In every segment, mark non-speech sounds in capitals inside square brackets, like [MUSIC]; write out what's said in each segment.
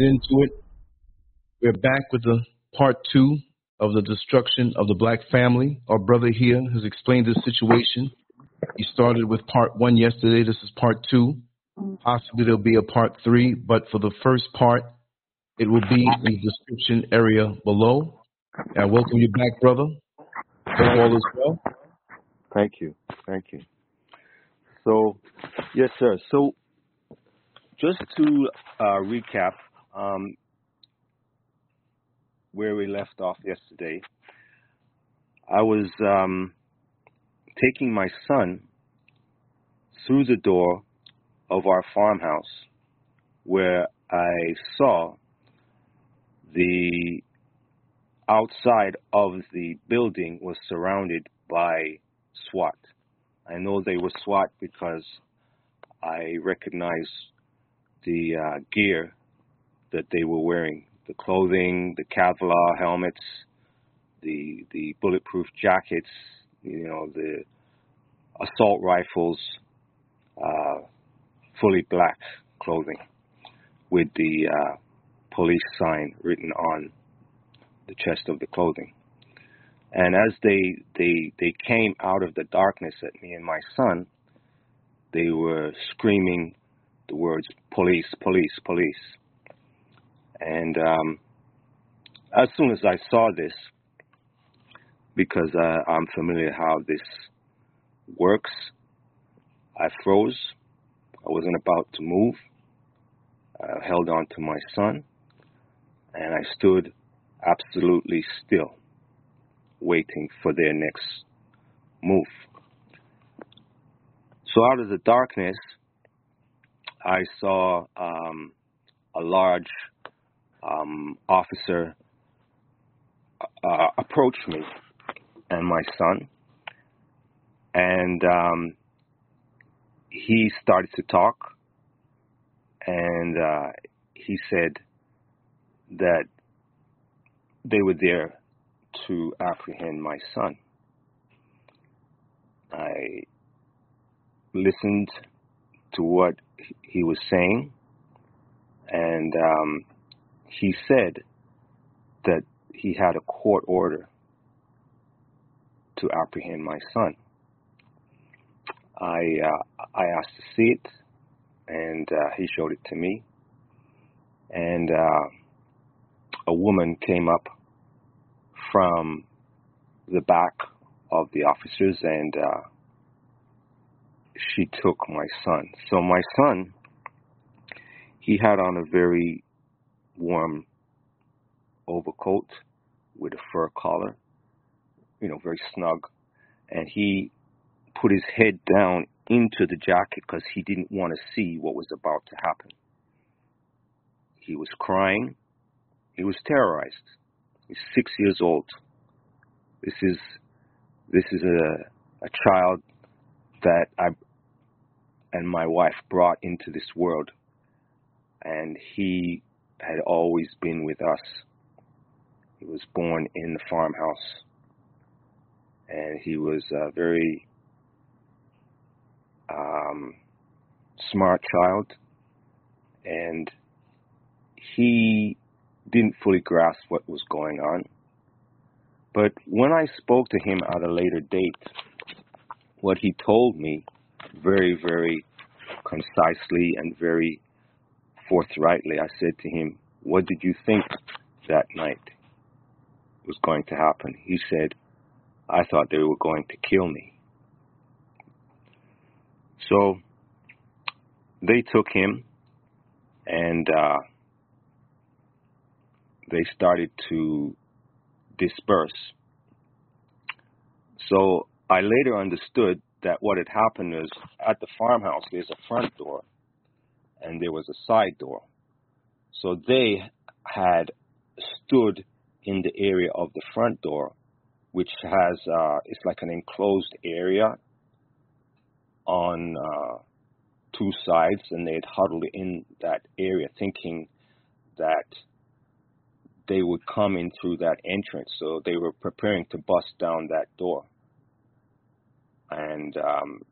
right into it. We're back with the part two of the destruction of the black family. Our brother here has explained the situation. He started with part one yesterday. This is part two. Possibly there'll be a part three, but for the first part, it will be in the description area below. I welcome you back, brother. Hope all is well. Thank you. Thank you. So, yes, sir. So, just to uh, recap um, where we left off yesterday, I was um, taking my son through the door of our farmhouse where I saw the outside of the building was surrounded by SWAT. I know they were SWAT because I recognize the uh, gear that they were wearing the clothing, the Kevlar helmets, the the bulletproof jackets, you know, the assault rifles, uh, fully black clothing with the uh, police sign written on the chest of the clothing. And as they they they came out of the darkness at me and my son, they were screaming the words "police, police, police." And um, as soon as I saw this, because uh, I'm familiar how this works, I froze. I wasn't about to move. I held on to my son, and I stood absolutely still, waiting for their next move. So out of the darkness, I saw um, a large um, officer uh, approach me and my son, and um, he started to talk, and uh, he said that they were there to apprehend my son. I listened to what he was saying, and um, he said that he had a court order to apprehend my son. I uh, I asked to see it, and uh, he showed it to me. And uh, a woman came up from the back of the officers, and uh, she took my son. So my son, he had on a very warm overcoat with a fur collar, you know, very snug, and he put his head down into the jacket because he didn't want to see what was about to happen. He was crying. He was terrorized. He's six years old. This is this is a a child that I and my wife brought into this world, and he had always been with us. He was born in the farmhouse, and he was a very um, smart child, and he didn't fully grasp what was going on. But when I spoke to him at a later date, what he told me very, very concisely and very forthrightly, I said to him, What did you think that night was going to happen? He said, I thought they were going to kill me. So they took him and uh, they started to disperse. So I later understood that what had happened is at the farmhouse there's a front door and there was a side door. So they had stood in the area of the front door, which has uh, it's like an enclosed area on uh, two sides, and they had huddled in that area, thinking that they would come in through that entrance. So they were preparing to bust down that door. And um,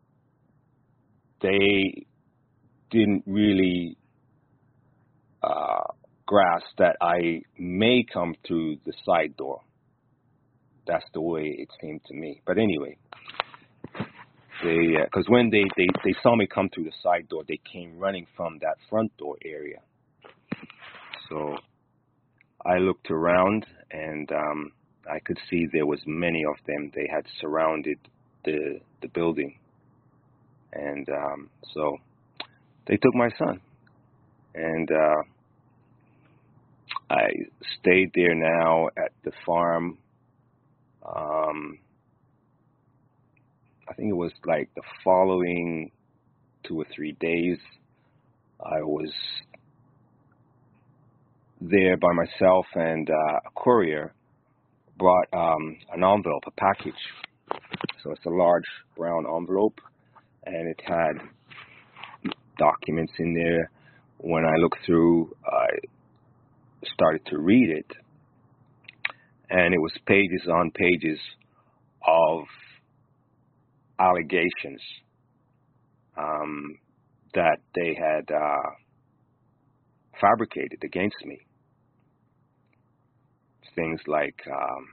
they didn't really uh, grass that I may come through the side door. That's the way it seemed to me. But anyway, they because uh, when they, they they saw me come through the side door, they came running from that front door area. So I looked around and um, I could see there was many of them. They had surrounded the the building, and um, so they took my son, and uh, I stayed there now at the farm. Um, I think it was like the following two or three days. I was there by myself, and uh, a courier brought um, an envelope, a package. So it's a large brown envelope, and it had documents in there. When I looked through, I started to read it, and it was pages on pages of allegations um, that they had uh, fabricated against me. Things like um,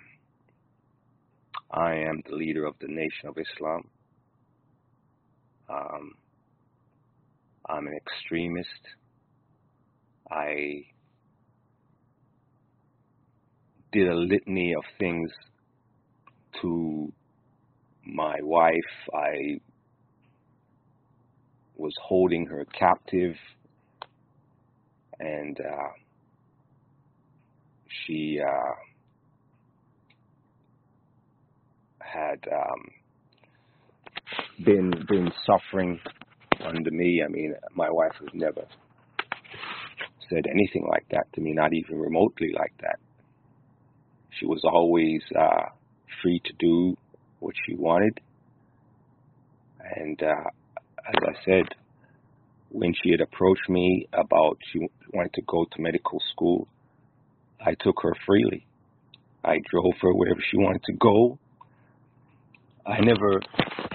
I am the leader of the Nation of Islam. Um, I'm an extremist. I did a litany of things to my wife. I was holding her captive, and uh, she uh, had um, been been suffering under me. I mean, my wife has never said anything like that to me, not even remotely like that. She was always uh, free to do what she wanted. And uh, as I said, when she had approached me about she wanted to go to medical school, I took her freely. I drove her wherever she wanted to go. I never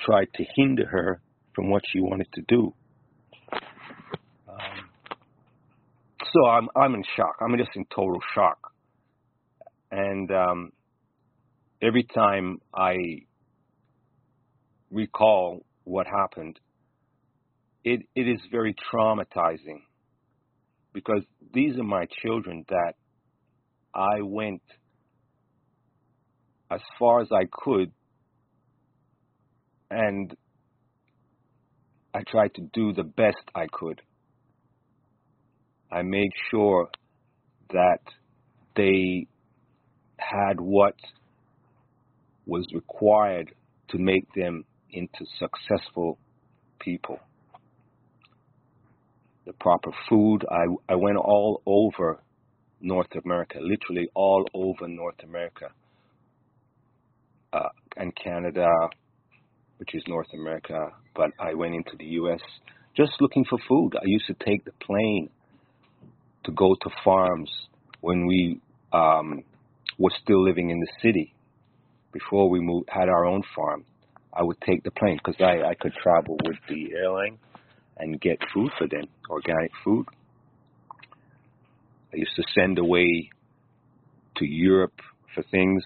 tried to hinder her from what she wanted to do. Um, so I'm I'm in shock. I'm just in total shock. And um, every time I recall what happened, it, it is very traumatizing because these are my children that I went as far as I could and I tried to do the best I could. I made sure that they had what was required to make them into successful people. The proper food, I, I went all over North America, literally all over North America uh, and Canada, which is North America, but I went into the US just looking for food. I used to take the plane to go to farms when we um, were still living in the city before we moved, had our own farm. I would take the plane because I, I could travel with the airline and get food for them, organic food. I used to send away to Europe for things.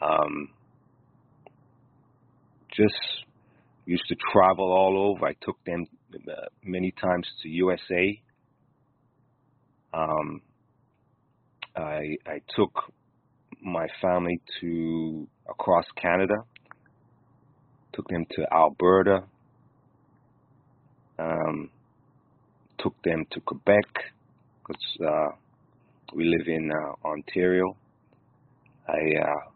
Um, just used to travel all over. I took them uh, many times to USA. Um, I I took my family to across Canada took them to Alberta, um, took them to Quebec, because uh, we live in uh, Ontario. I uh,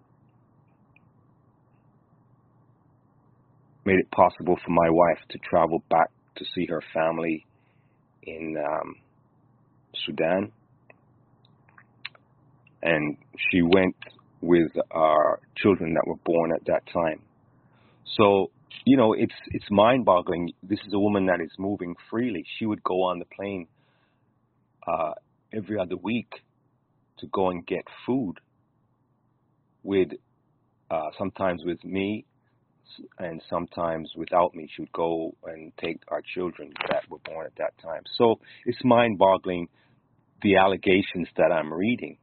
made it possible for my wife to travel back to see her family in um, Sudan. And she went with our children that were born at that time. So, you know, it's it's mind-boggling. This is a woman that is moving freely. She would go on the plane uh, every other week to go and get food with uh, sometimes with me and sometimes without me. She would go and take our children that were born at that time. So it's mind-boggling the allegations that I'm reading.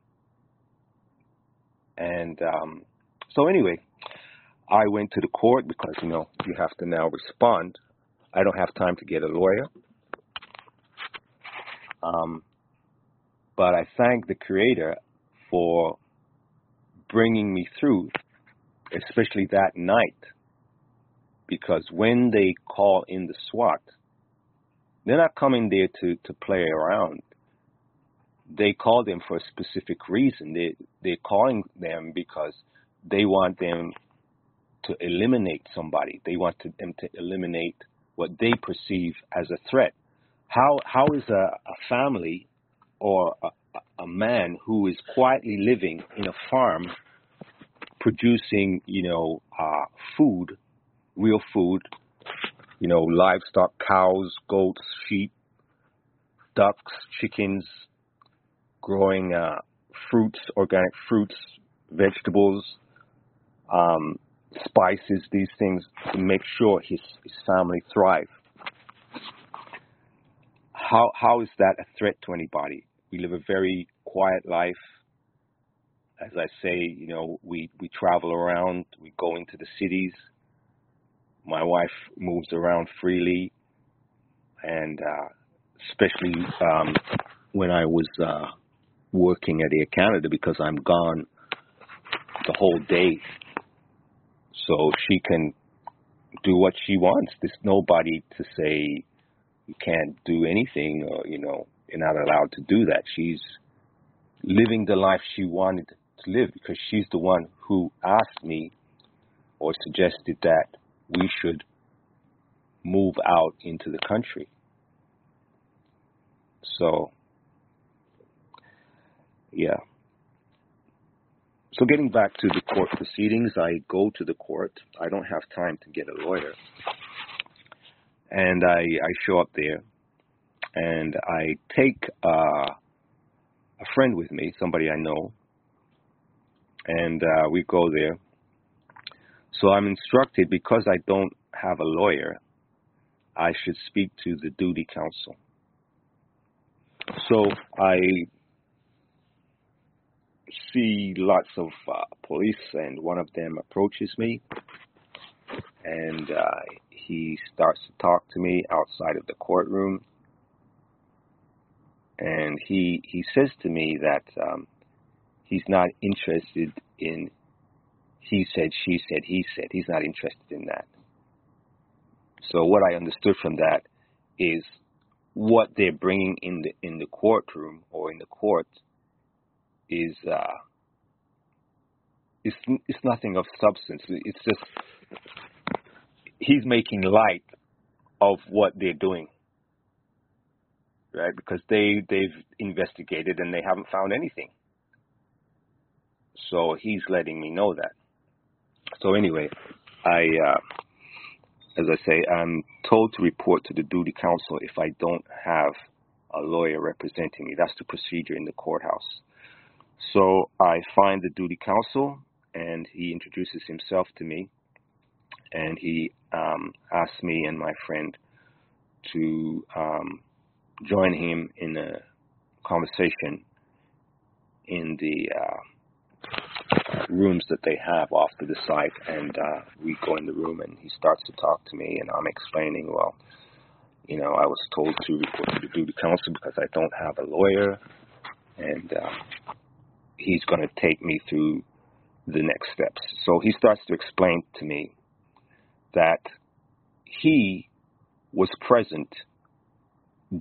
And um, so, anyway, I went to the court because, you know, you have to now respond. I don't have time to get a lawyer. Um, but I thank the Creator for bringing me through, especially that night. Because when they call in the SWAT, they're not coming there to, to play around. They call them for a specific reason. They, they're calling them because they want them to eliminate somebody. They want to, them to eliminate what they perceive as a threat. How, how is a, a family or a, a man who is quietly living in a farm producing, you know, uh, food, real food, you know, livestock, cows, goats, sheep, ducks, chickens, growing uh, fruits, organic fruits, vegetables, um, spices, these things to make sure his, his family thrive. How, how is that a threat to anybody? We live a very quiet life. As I say, you know, we, we travel around, we go into the cities, my wife moves around freely, and uh, especially um, when I was uh, working at Air Canada because I'm gone the whole day, so she can do what she wants. There's nobody to say you can't do anything or you know you're not allowed to do that. She's living the life she wanted to live because she's the one who asked me or suggested that we should move out into the country. So, yeah. So, getting back to the court proceedings, I go to the court. I don't have time to get a lawyer. And I, I show up there and I take uh, a friend with me, somebody I know, and uh, we go there so I'm instructed because I don't have a lawyer, I should speak to the duty counsel. So I see lots of uh, police, and one of them approaches me, and uh, he starts to talk to me outside of the courtroom, and he he says to me that um, he's not interested in he said, she said, he said. He's not interested in that. So what I understood from that is what they're bringing in the in the courtroom or in the court is uh, it's it's nothing of substance. It's just he's making light of what they're doing, right? Because they they've investigated and they haven't found anything. So he's letting me know that. So anyway, I, uh, as I say, I'm told to report to the duty counsel if I don't have a lawyer representing me. That's the procedure in the courthouse. So I find the duty counsel, and he introduces himself to me, and he um, asks me and my friend to um, join him in a conversation in the uh, rooms that they have off to the side, and uh, we go in the room, and he starts to talk to me, and I'm explaining, well, you know, I was told to report to the duty counsel because I don't have a lawyer, and uh, he's going to take me through the next steps. So he starts to explain to me that he was present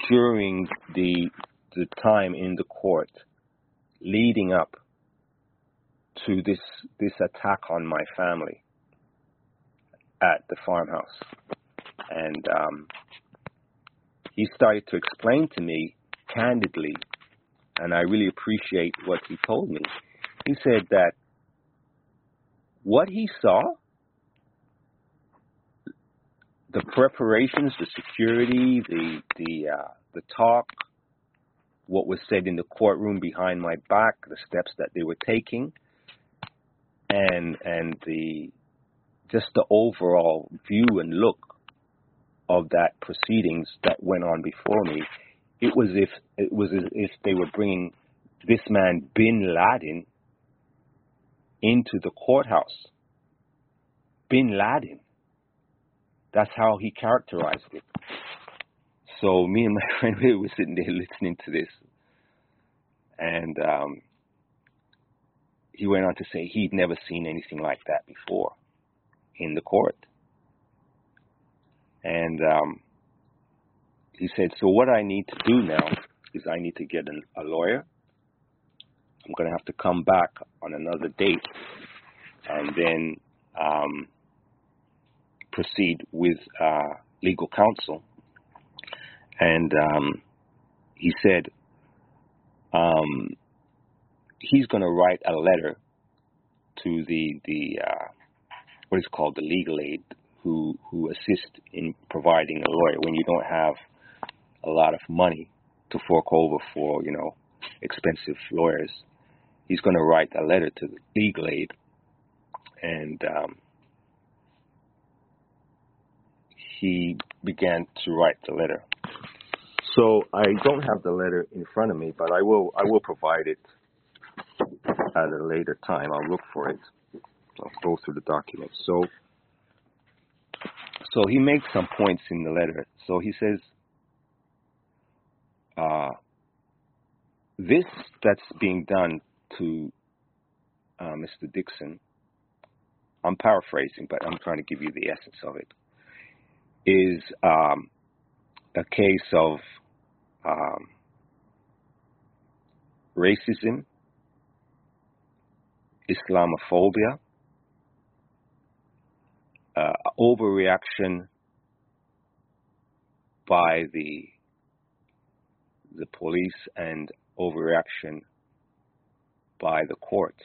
during the the time in the court leading up to this this attack on my family at the farmhouse, and um, he started to explain to me candidly, and I really appreciate what he told me. He said that what he saw, the preparations, the security, the the uh, the talk, what was said in the courtroom behind my back, the steps that they were taking, and and the just the overall view and look of that proceedings that went on before me, it was if it was as if they were bringing this man Bin Laden into the courthouse. Bin Laden. That's how he characterized it. So me and my [LAUGHS] friend we were sitting there listening to this, and um, he went on to say he'd never seen anything like that before in the court. And um, he said, So what I need to do now is I need to get an, a lawyer. I'm going to have to come back on another date and then um, proceed with uh, legal counsel. And um, he said um, he's going to write a letter to the the uh, what is called the legal aid who who assist in providing a lawyer when you don't have a lot of money to fork over for you know expensive lawyers. He's going to write a letter to the legal aid, and um, he began to write the letter. So I don't have the letter in front of me, but I will I will provide it at a later time. I'll look for it. I'll go through the documents. So so he makes some points in the letter. So he says, uh, this that's being done to uh, Mr. Dixon, I'm paraphrasing, but I'm trying to give you the essence of it, is um, a case of um, racism, Islamophobia, uh, overreaction by the the police and overreaction by the court.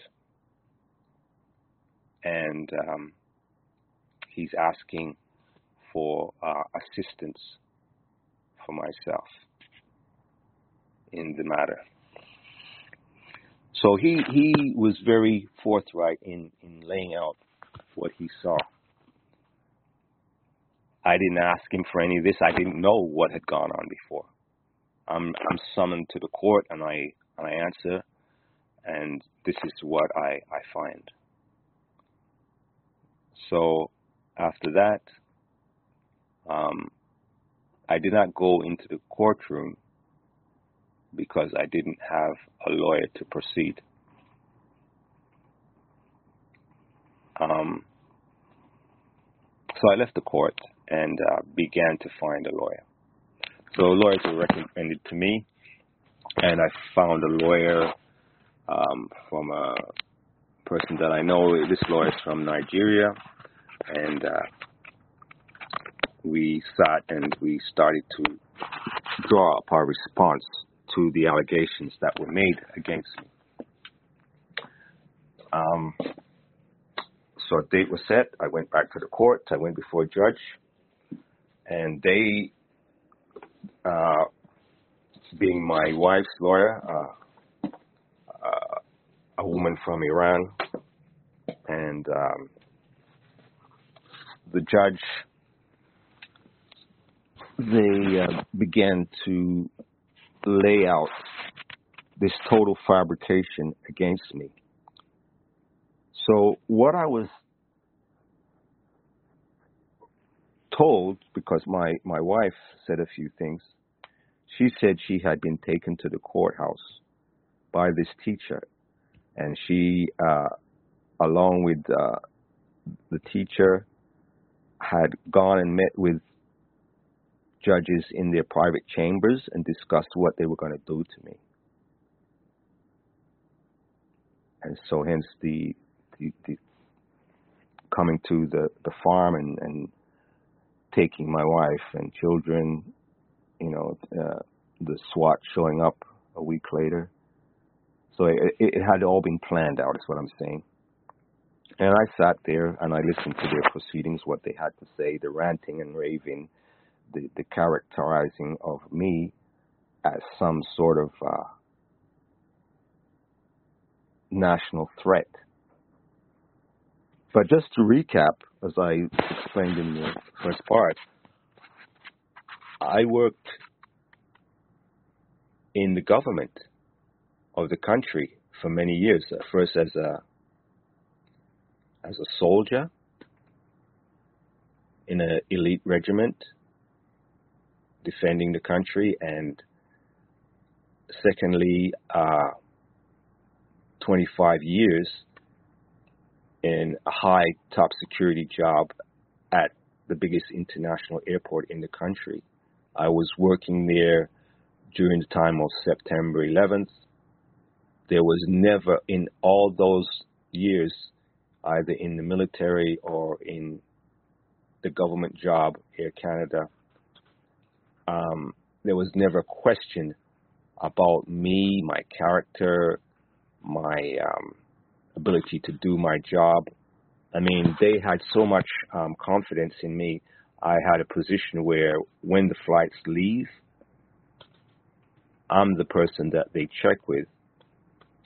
And um, he's asking for uh, assistance for myself in the matter. So he, he was very forthright in, in laying out what he saw. I didn't ask him for any of this. I didn't know what had gone on before. I'm I'm summoned to the court and I and I answer, and this is what I I find. So after that, um, I did not go into the courtroom because I didn't have a lawyer to proceed. Um, so I left the court and uh, began to find a lawyer. So lawyers were recommended to me, and I found a lawyer um, from a person that I know. This lawyer is from Nigeria, and uh, we sat and we started to draw up our response to the allegations that were made against me. Um, so a date was set. I went back to the court. I went before a judge, and they, uh, being my wife's lawyer, uh, uh, a woman from Iran, and um, the judge, they uh, began to lay out this total fabrication against me. So what I was told, because my, my wife said a few things, she said she had been taken to the courthouse by this teacher, and she, uh, along with uh, the teacher, had gone and met with judges in their private chambers and discussed what they were going to do to me. And so, hence the, the, the coming to the, the farm and, and taking my wife and children, you know, uh, the SWAT showing up a week later. So it, it had all been planned out, is what I'm saying. And I sat there and I listened to their proceedings, what they had to say, the ranting and raving, the, the characterizing of me as some sort of uh, national threat. But just to recap, as I explained in the first part, I worked in the government of the country for many years. First as a as a soldier in an elite regiment defending the country, and secondly, uh, 25 years in a high top security job at the biggest international airport in the country. I was working there during the time of September 11th. There was never in all those years, either in the military or in the government job, Air Canada, um, there was never a question about me, my character, my um, ability to do my job. I mean, they had so much um, confidence in me. I had a position where when the flights leave, I'm the person that they check with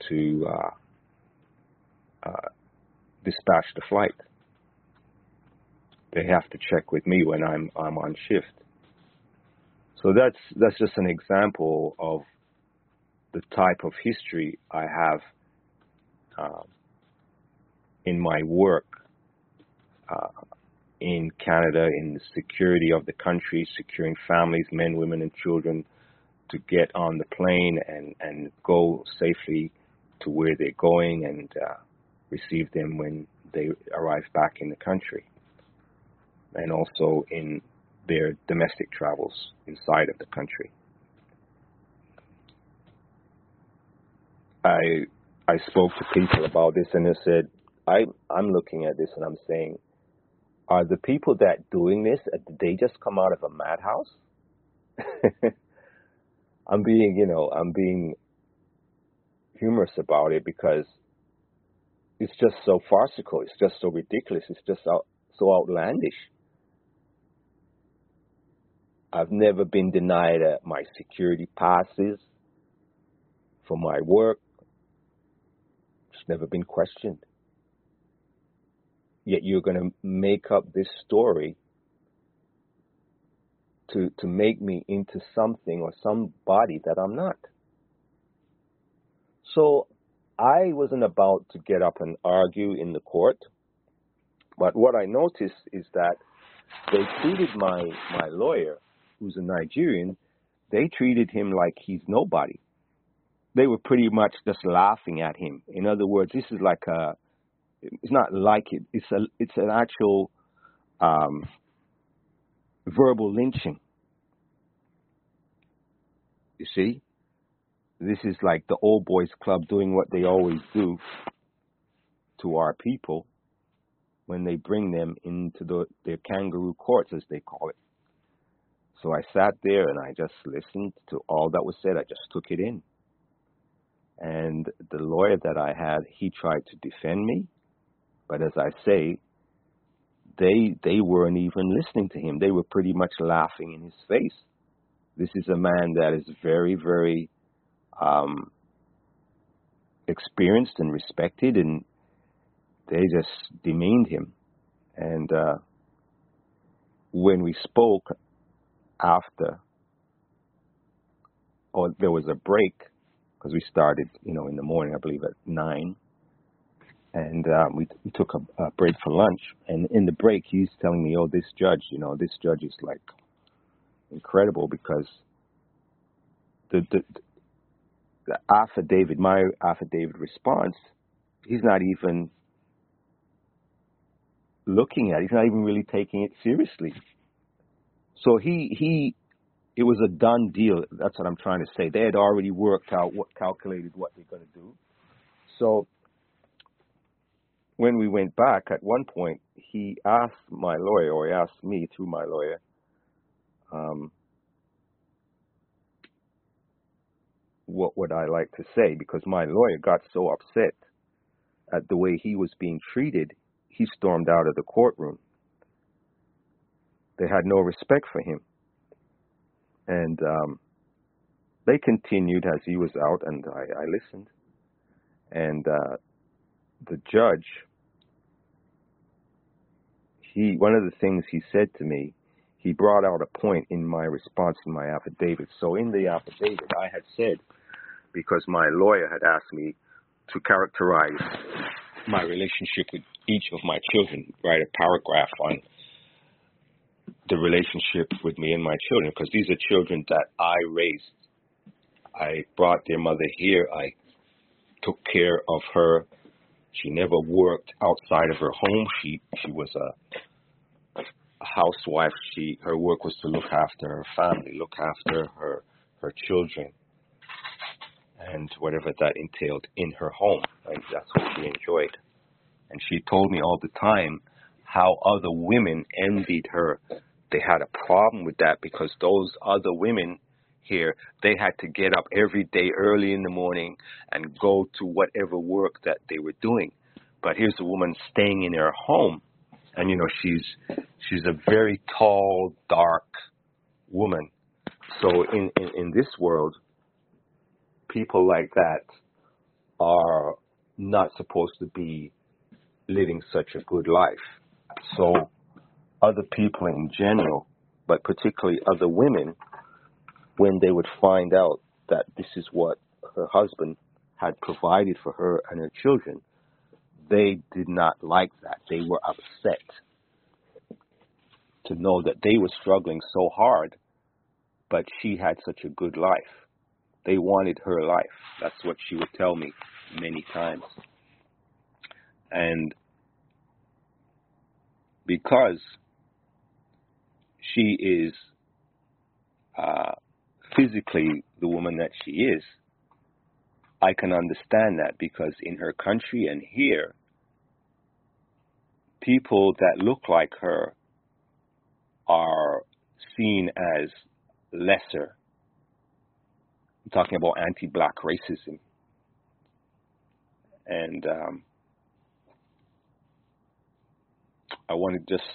to uh, uh, dispatch the flight. They have to check with me when I'm I'm on shift. So that's that's just an example of the type of history I have um, in my work uh, in Canada in the security of the country, securing families, men, women, and children to get on the plane and, and go safely to where they're going and uh, receive them when they arrive back in the country. And also in their domestic travels inside of the country. I I spoke to people about this and they said I I'm looking at this and I'm saying, are the people that doing this uh, did they just come out of a madhouse? [LAUGHS] I'm being you know I'm being humorous about it because it's just so farcical. It's just so ridiculous. It's just out, so outlandish. I've never been denied uh, my security passes for my work. It's never been questioned. Yet you're going to make up this story to, to make me into something or somebody that I'm not. So I wasn't about to get up and argue in the court, but what I noticed is that they treated my, my lawyer who's a Nigerian, they treated him like he's nobody. They were pretty much just laughing at him. In other words, this is like a, it's not like it, it's a, it's an actual um, verbal lynching. You see? This is like the old boys club doing what they always do to our people when they bring them into the, their kangaroo courts, as they call it. So I sat there and I just listened to all that was said. I just took it in. And the lawyer that I had, he tried to defend me, but as I say, they they weren't even listening to him. They were pretty much laughing in his face. This is a man that is very, very um, experienced and respected, and they just demeaned him. And uh, when we spoke, after, or there was a break because we started, you know, in the morning, I believe at nine, and um, we, we took a, a break for lunch. And in the break, he's telling me, "Oh, this judge, you know, this judge is like incredible because the the, the affidavit, my affidavit response, he's not even looking at. He's not even really taking it seriously. So he he it was a done deal. That's what I'm trying to say. They had already worked out what calculated what they're going to do. So when we went back, at one point he asked my lawyer, or he asked me through my lawyer, um, what would I like to say? Because my lawyer got so upset at the way he was being treated, he stormed out of the courtroom. They had no respect for him. And um, they continued as he was out, and I, I listened. And uh, the judge, he one of the things he said to me, he brought out a point in my response in my affidavit. So in the affidavit, I had said, because my lawyer had asked me to characterize my relationship with each of my children, write a paragraph on the relationship with me and my children, because these are children that I raised. I brought their mother here. I took care of her. She never worked outside of her home. She she was a, housewife. She her work was to look after her family, look after her her children, and whatever that entailed in her home. And that's what she enjoyed. And she told me all the time how other women envied her. They had a problem with that because those other women here, they had to get up every day early in the morning and go to whatever work that they were doing. But here's a woman staying in her home, and you know she's she's a very tall, dark woman. So in, in, in this world, people like that are not supposed to be living such a good life. So other people in general, but particularly other women, when they would find out that this is what her husband had provided for her and her children, they did not like that. They were upset to know that they were struggling so hard, but she had such a good life. They wanted her life. That's what she would tell me many times. And because she is uh, physically the woman that she is, I can understand that because in her country and here, people that look like her are seen as lesser. I'm talking about anti black racism. And um, I want to just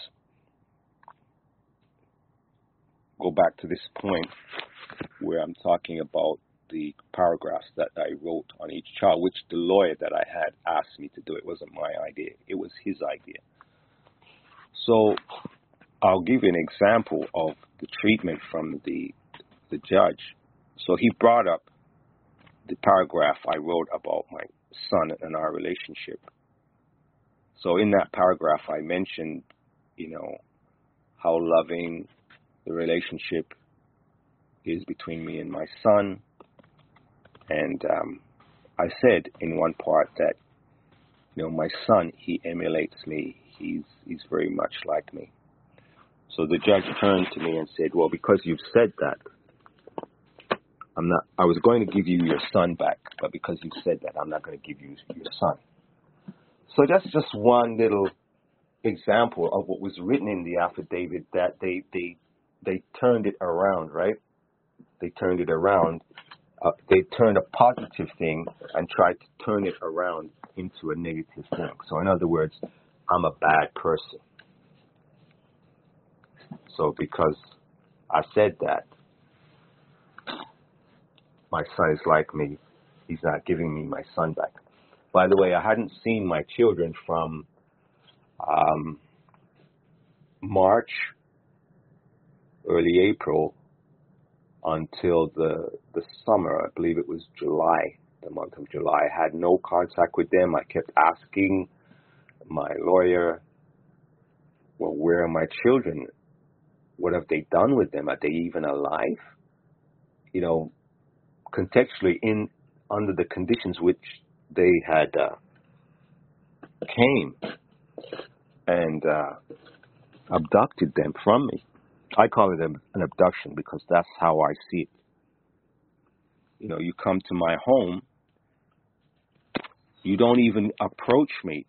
go back to this point where I'm talking about the paragraphs that I wrote on each child, which the lawyer that I had asked me to do. It wasn't my idea, it was his idea. So I'll give you an example of the treatment from the, the judge. So he brought up the paragraph I wrote about my son and our relationship. So in that paragraph, I mentioned, you know, how loving the relationship is between me and my son. And um, I said in one part that, you know, my son, he emulates me. He's, he's very much like me. So the judge turned to me and said, well, because you've said that, I'm not, I was going to give you your son back, but because you said that, I'm not going to give you your son. So that's just one little example of what was written in the affidavit that they, they, they turned it around, right? They turned it around. Uh, they turned a positive thing and tried to turn it around into a negative thing. So in other words, I'm a bad person. So because I said that, my son is like me. He's not giving me my son back. By the way, I hadn't seen my children from um, March, early April, until the the summer. I believe it was July, the month of July. I had no contact with them. I kept asking my lawyer, "Well, where are my children? What have they done with them? Are they even alive?" You know, contextually, in under the conditions which they had uh, came and uh, abducted them from me. I call it an abduction because that's how I see it. You know, you come to my home, you don't even approach me.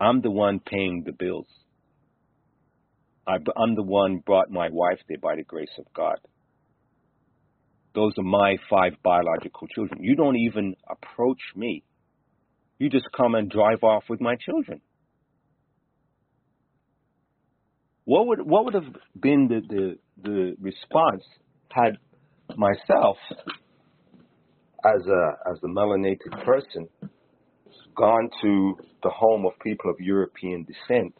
I'm the one paying the bills. I'm the one brought my wife there by the grace of God. Those are my five biological children. You don't even approach me. You just come and drive off with my children. What would what would have been the, the, the response had myself as a as a melanated person gone to the home of people of European descent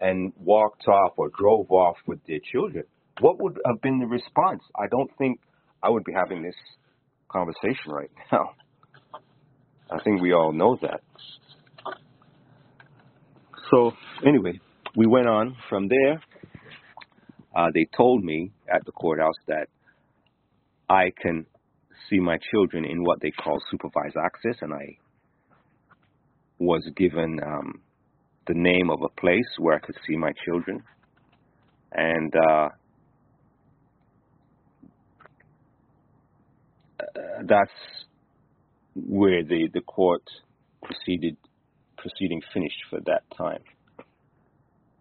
and walked off or drove off with their children, what would have been the response? I don't think I would be having this conversation right now. I think we all know that. So, anyway, we went on from there. Uh, they told me at the courthouse that I can see my children in what they call supervised access, and I was given um, the name of a place where I could see my children. And uh, that's where the, the court proceeded proceeding finished for that time.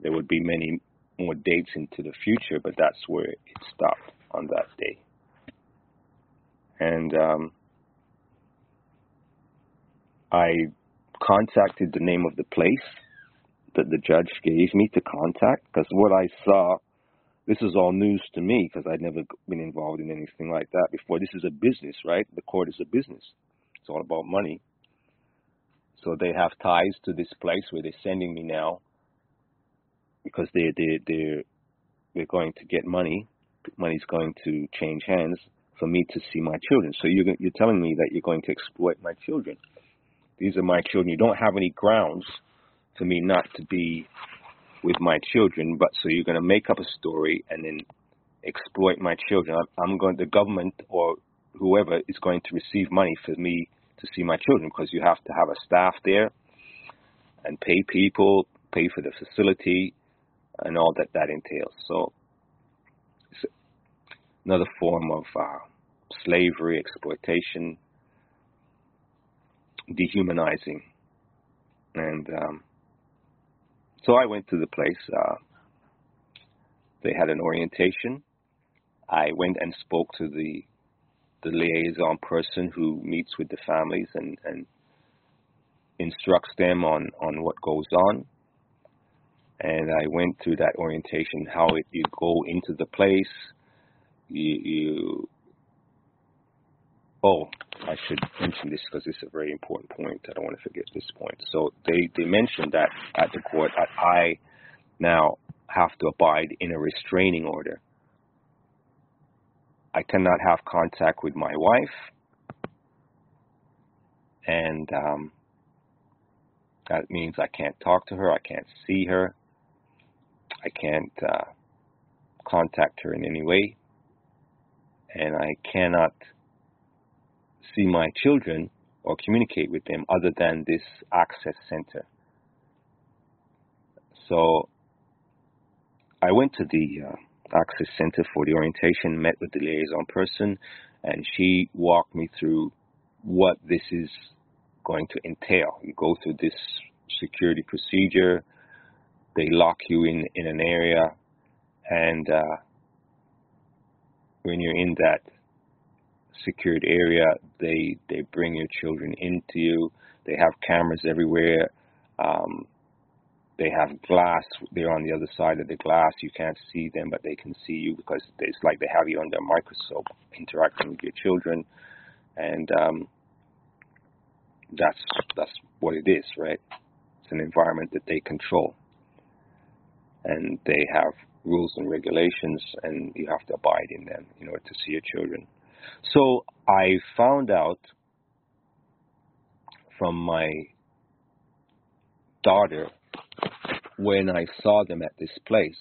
There would be many more dates into the future, but that's where it stopped on that day. And um, I contacted the name of the place that the judge gave me to contact because what I saw, this is all news to me because I'd never been involved in anything like that before. This is a business, right? The court is a business. It's all about money. So they have ties to this place where they're sending me now because they they they're they're going to get money. Money's going to change hands for me to see my children. So you're you're telling me that you're going to exploit my children. These are my children. You don't have any grounds for me not to be with my children, but so you're going to make up a story and then exploit my children. I'm going. The government or whoever is going to receive money for me to see my children because you have to have a staff there and pay people, pay for the facility, and all that that entails. So it's another form of uh, slavery, exploitation, dehumanizing. And um, so I went to the place. Uh, they had an orientation. I went and spoke to the the liaison person who meets with the families and, and instructs them on, on what goes on and I went through that orientation, how it, you go into the place, you, you oh, I should mention this because it's a very important point. I don't want to forget this point. So they, they mentioned that at the court that I now have to abide in a restraining order. I cannot have contact with my wife, and um, that means I can't talk to her, I can't see her, I can't uh, contact her in any way, and I cannot see my children or communicate with them other than this access center. So I went to the uh, access center for the orientation, met with the liaison person, and she walked me through what this is going to entail. You go through this security procedure, they lock you in in an area, and uh, when you're in that secured area, they they bring your children into you. They have cameras everywhere. Um, they have glass. They're on the other side of the glass. You can't see them, but they can see you because it's like they have you under a microscope, interacting with your children, and um, that's that's what it is, right? It's an environment that they control and they have rules and regulations, and you have to abide in them in order to see your children. So I found out from my daughter when I saw them at this place,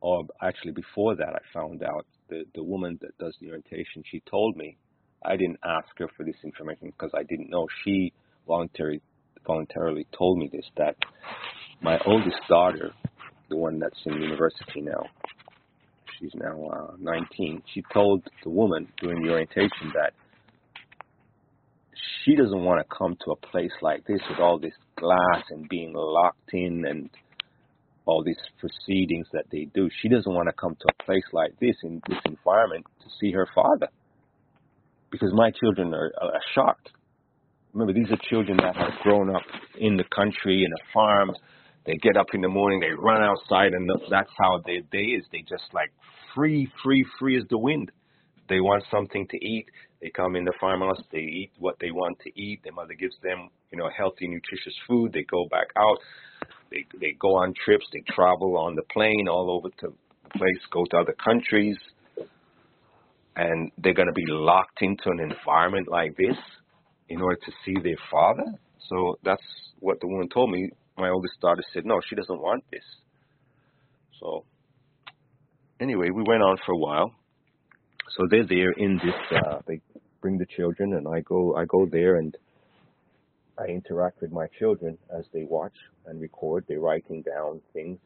or actually before that, I found out the, the woman that does the orientation, she told me, I didn't ask her for this information because I didn't know. She voluntarily voluntarily told me this that my oldest daughter, the one that's in university now, she's now uh, 19. She told the woman during the orientation that she doesn't want to come to a place like this with all this glass and being locked in and all these proceedings that they do. She doesn't want to come to a place like this in this environment to see her father because my children are, are shocked Remember, these are children that have grown up in the country, in a farm. They get up in the morning, they run outside, and that's how their day is. They just like free, free, free as the wind. They want something to eat. They come in the farmhouse, they eat what they want to eat. Their mother gives them, you know, healthy, nutritious food. They go back out. They they go on trips. They travel on the plane all over to the place, go to other countries, and they're going to be locked into an environment like this in order to see their father. So that's what the woman told me. My oldest daughter said, no, she doesn't want this. So anyway, we went on for a while. So they're there in this. Uh, they bring the children, and I go. I go there, and I interact with my children as they watch and record. They're writing down things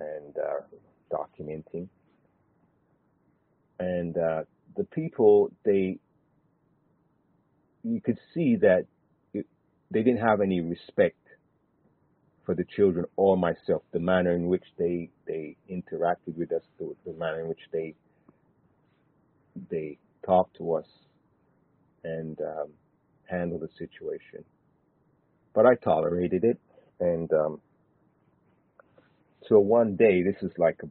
and uh, documenting. And uh, the people, they, you could see that it, they didn't have any respect for the children or myself. The manner in which they they interacted with us, the, the manner in which they they talked to us and um, handled the situation. But I tolerated it, and um, so one day, this is like a,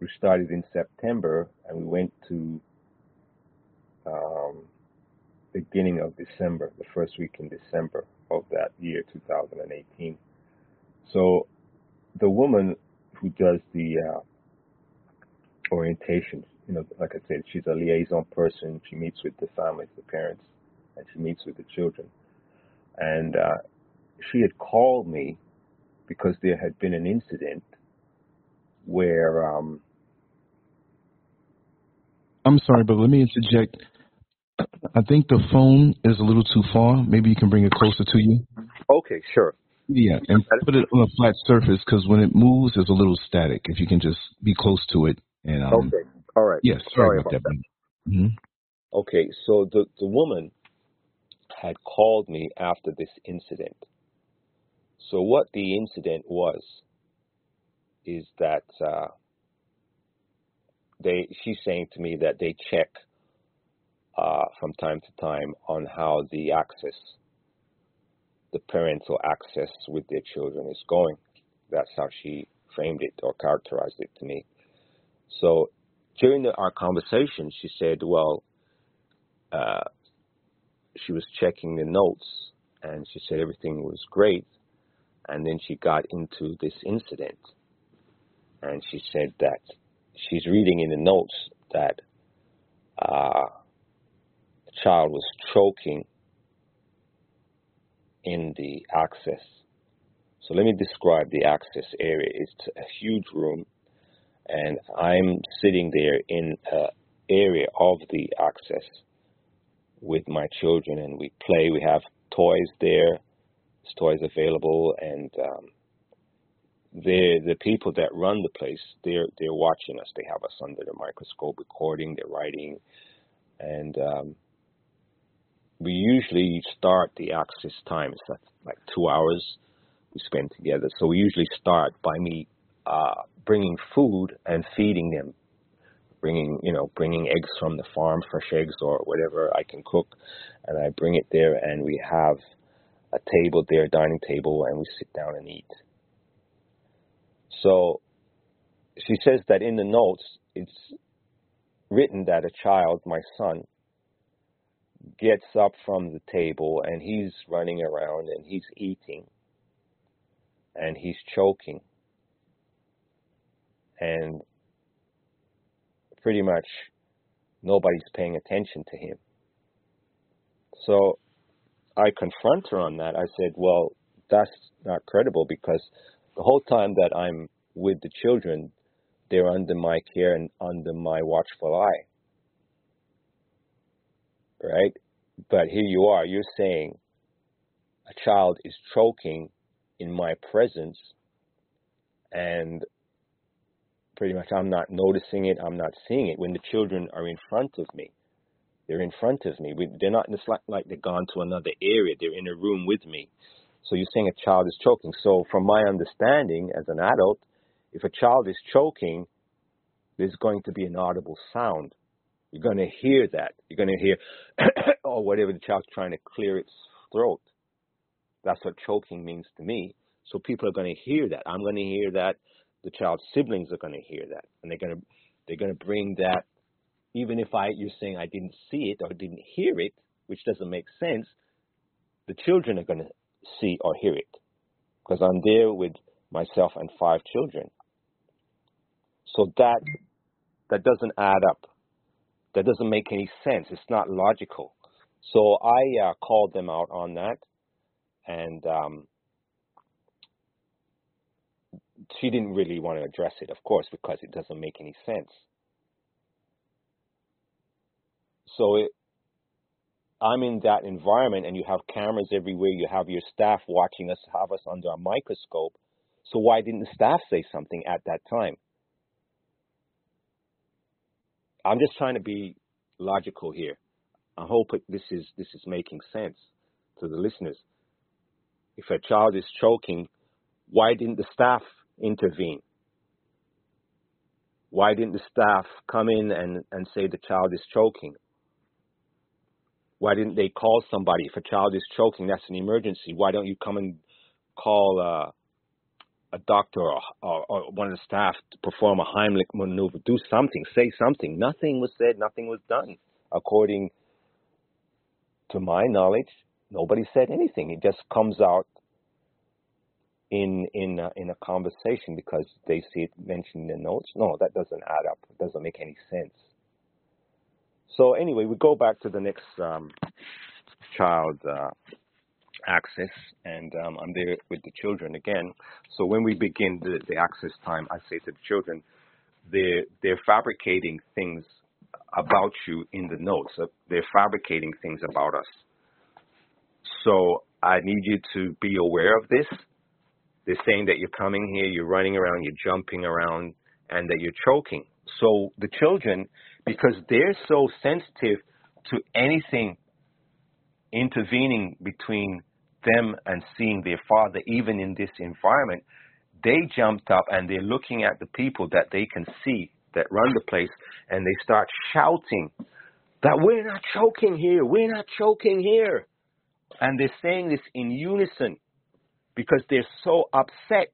we started in September, and we went to um, beginning of December, the first week in December of that year, 2018. So the woman who does the uh, orientation, you know, like I said, she's a liaison person. She meets with the families, the parents, and she meets with the children. And uh, she had called me because there had been an incident where. Um, I'm sorry, but let me interject. I think the phone is a little too far. Maybe you can bring it closer to you. Okay, sure. Yeah, and put it on a flat surface because when it moves, there's a little static. If you can just be close to it. And um, okay, all right. Yes, yeah, sorry, sorry, about, about that. that. Mm-hmm. Okay, so the the woman had called me after this incident. So what the incident was is that uh, they she's saying to me that they check uh, from time to time on how the access, the parental access with their children is going. That's how she framed it or characterized it to me. So during the, our conversation, she said, well, uh, she was checking the notes and she said everything was great. And then she got into this incident and she said that she's reading in the notes that uh, child was choking in the access. So let me describe the access area. It's a huge room and I'm sitting there in an area of the access with my children, and we play. We have toys there, There's toys available, and um, the the people that run the place, they're they're watching us. They have us under the microscope, recording. They're writing, and um, we usually start the access time. It's like two hours we spend together. So we usually start by me uh, bringing food and feeding them, bringing you know bringing eggs from the farm, fresh eggs or whatever I can cook, and I bring it there, and we have a table there, dining table, and we sit down and eat. So she says that in the notes it's written that a child, my son, gets up from the table and he's running around and he's eating and he's choking and pretty much nobody's paying attention to him. So I confront her on that. I said, well, that's not credible because the whole time that I'm with the children, they're under my care and under my watchful eye. Right? But here you are, you're saying a child is choking in my presence and pretty much I'm not noticing it, I'm not seeing it when the children are in front of me. They're in front of me. We, they're not, it's like, like they've gone to another area. They're in a room with me. So you're saying a child is choking. So from my understanding as an adult, if a child is choking, there's going to be an audible sound. You're going to hear that. You're going to hear, [COUGHS] or whatever the child's trying to clear its throat. That's what choking means to me. So people are going to hear that. I'm going to hear that the child's siblings are going to hear that, and they're going to they're going to bring that even if I you're saying I didn't see it or didn't hear it, which doesn't make sense, the children are going to see or hear it because I'm there with myself and five children. So that that doesn't add up. That doesn't make any sense. It's not logical. So I uh, called them out on that, and um, she didn't really want to address it, of course, because it doesn't make any sense. So it, I'm in that environment, and you have cameras everywhere. You have your staff watching us, have us under a microscope. So why didn't the staff say something at that time? I'm just trying to be logical here. I hope this is this is making sense to the listeners. If a child is choking, why didn't the staff intervene? Why didn't the staff come in and, and say the child is choking? Why didn't they call somebody? If a child is choking, that's an emergency. Why don't you come and call uh, a doctor or, or, or, one of the staff to perform a Heimlich maneuver? Do something, say something. Nothing was said, nothing was done. According to my knowledge, nobody said anything. It just comes out in in a, in a conversation because they see it mentioned in the notes. No, that doesn't add up. It doesn't make any sense. So anyway, we go back to the next um, child uh, access, and um, I'm there with the children again. So when we begin the, the access time, I say to the children, they're they're fabricating things about you in the notes. They're fabricating things about us. So I need you to be aware of this they're saying that you're coming here, you're running around, you're jumping around, and that you're choking. So the children, because they're so sensitive to anything intervening between them and seeing their father, even in this environment, they jumped up and they're looking at the people that they can see that run the place, and they start shouting that we're not choking here, we're not choking here. And they're saying this in unison because they're so upset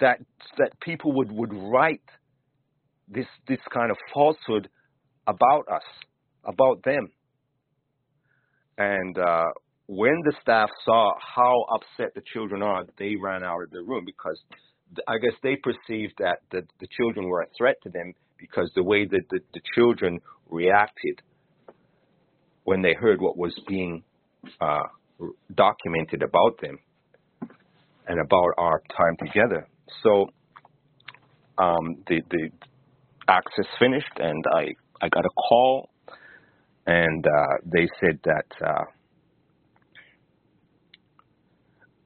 that that people would, would write this this kind of falsehood about us, about them. And uh, when the staff saw how upset the children are, they ran out of the room because I guess they perceived that the, the children were a threat to them because the way that the, the children reacted when they heard what was being uh, documented about them and about our time together. So um, the the access finished, and I I got a call, and uh, they said that. Uh,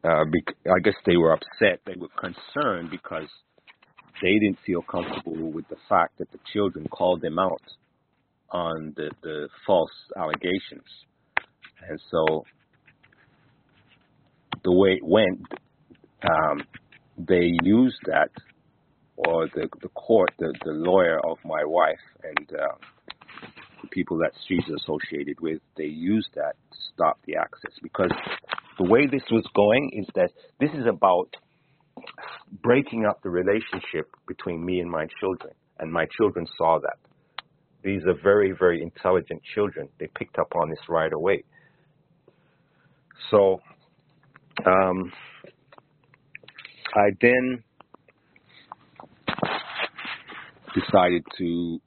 uh, I guess they were upset. They were concerned because they didn't feel comfortable with the fact that the children called them out on the, the false allegations. And so the way it went, um, they used that, or the the court, the the lawyer of my wife and uh, the people that she's associated with, they used that to stop the access because the way this was going is that this is about breaking up the relationship between me and my children, and my children saw that. These are very, very intelligent children. They picked up on this right away. So um, I then decided to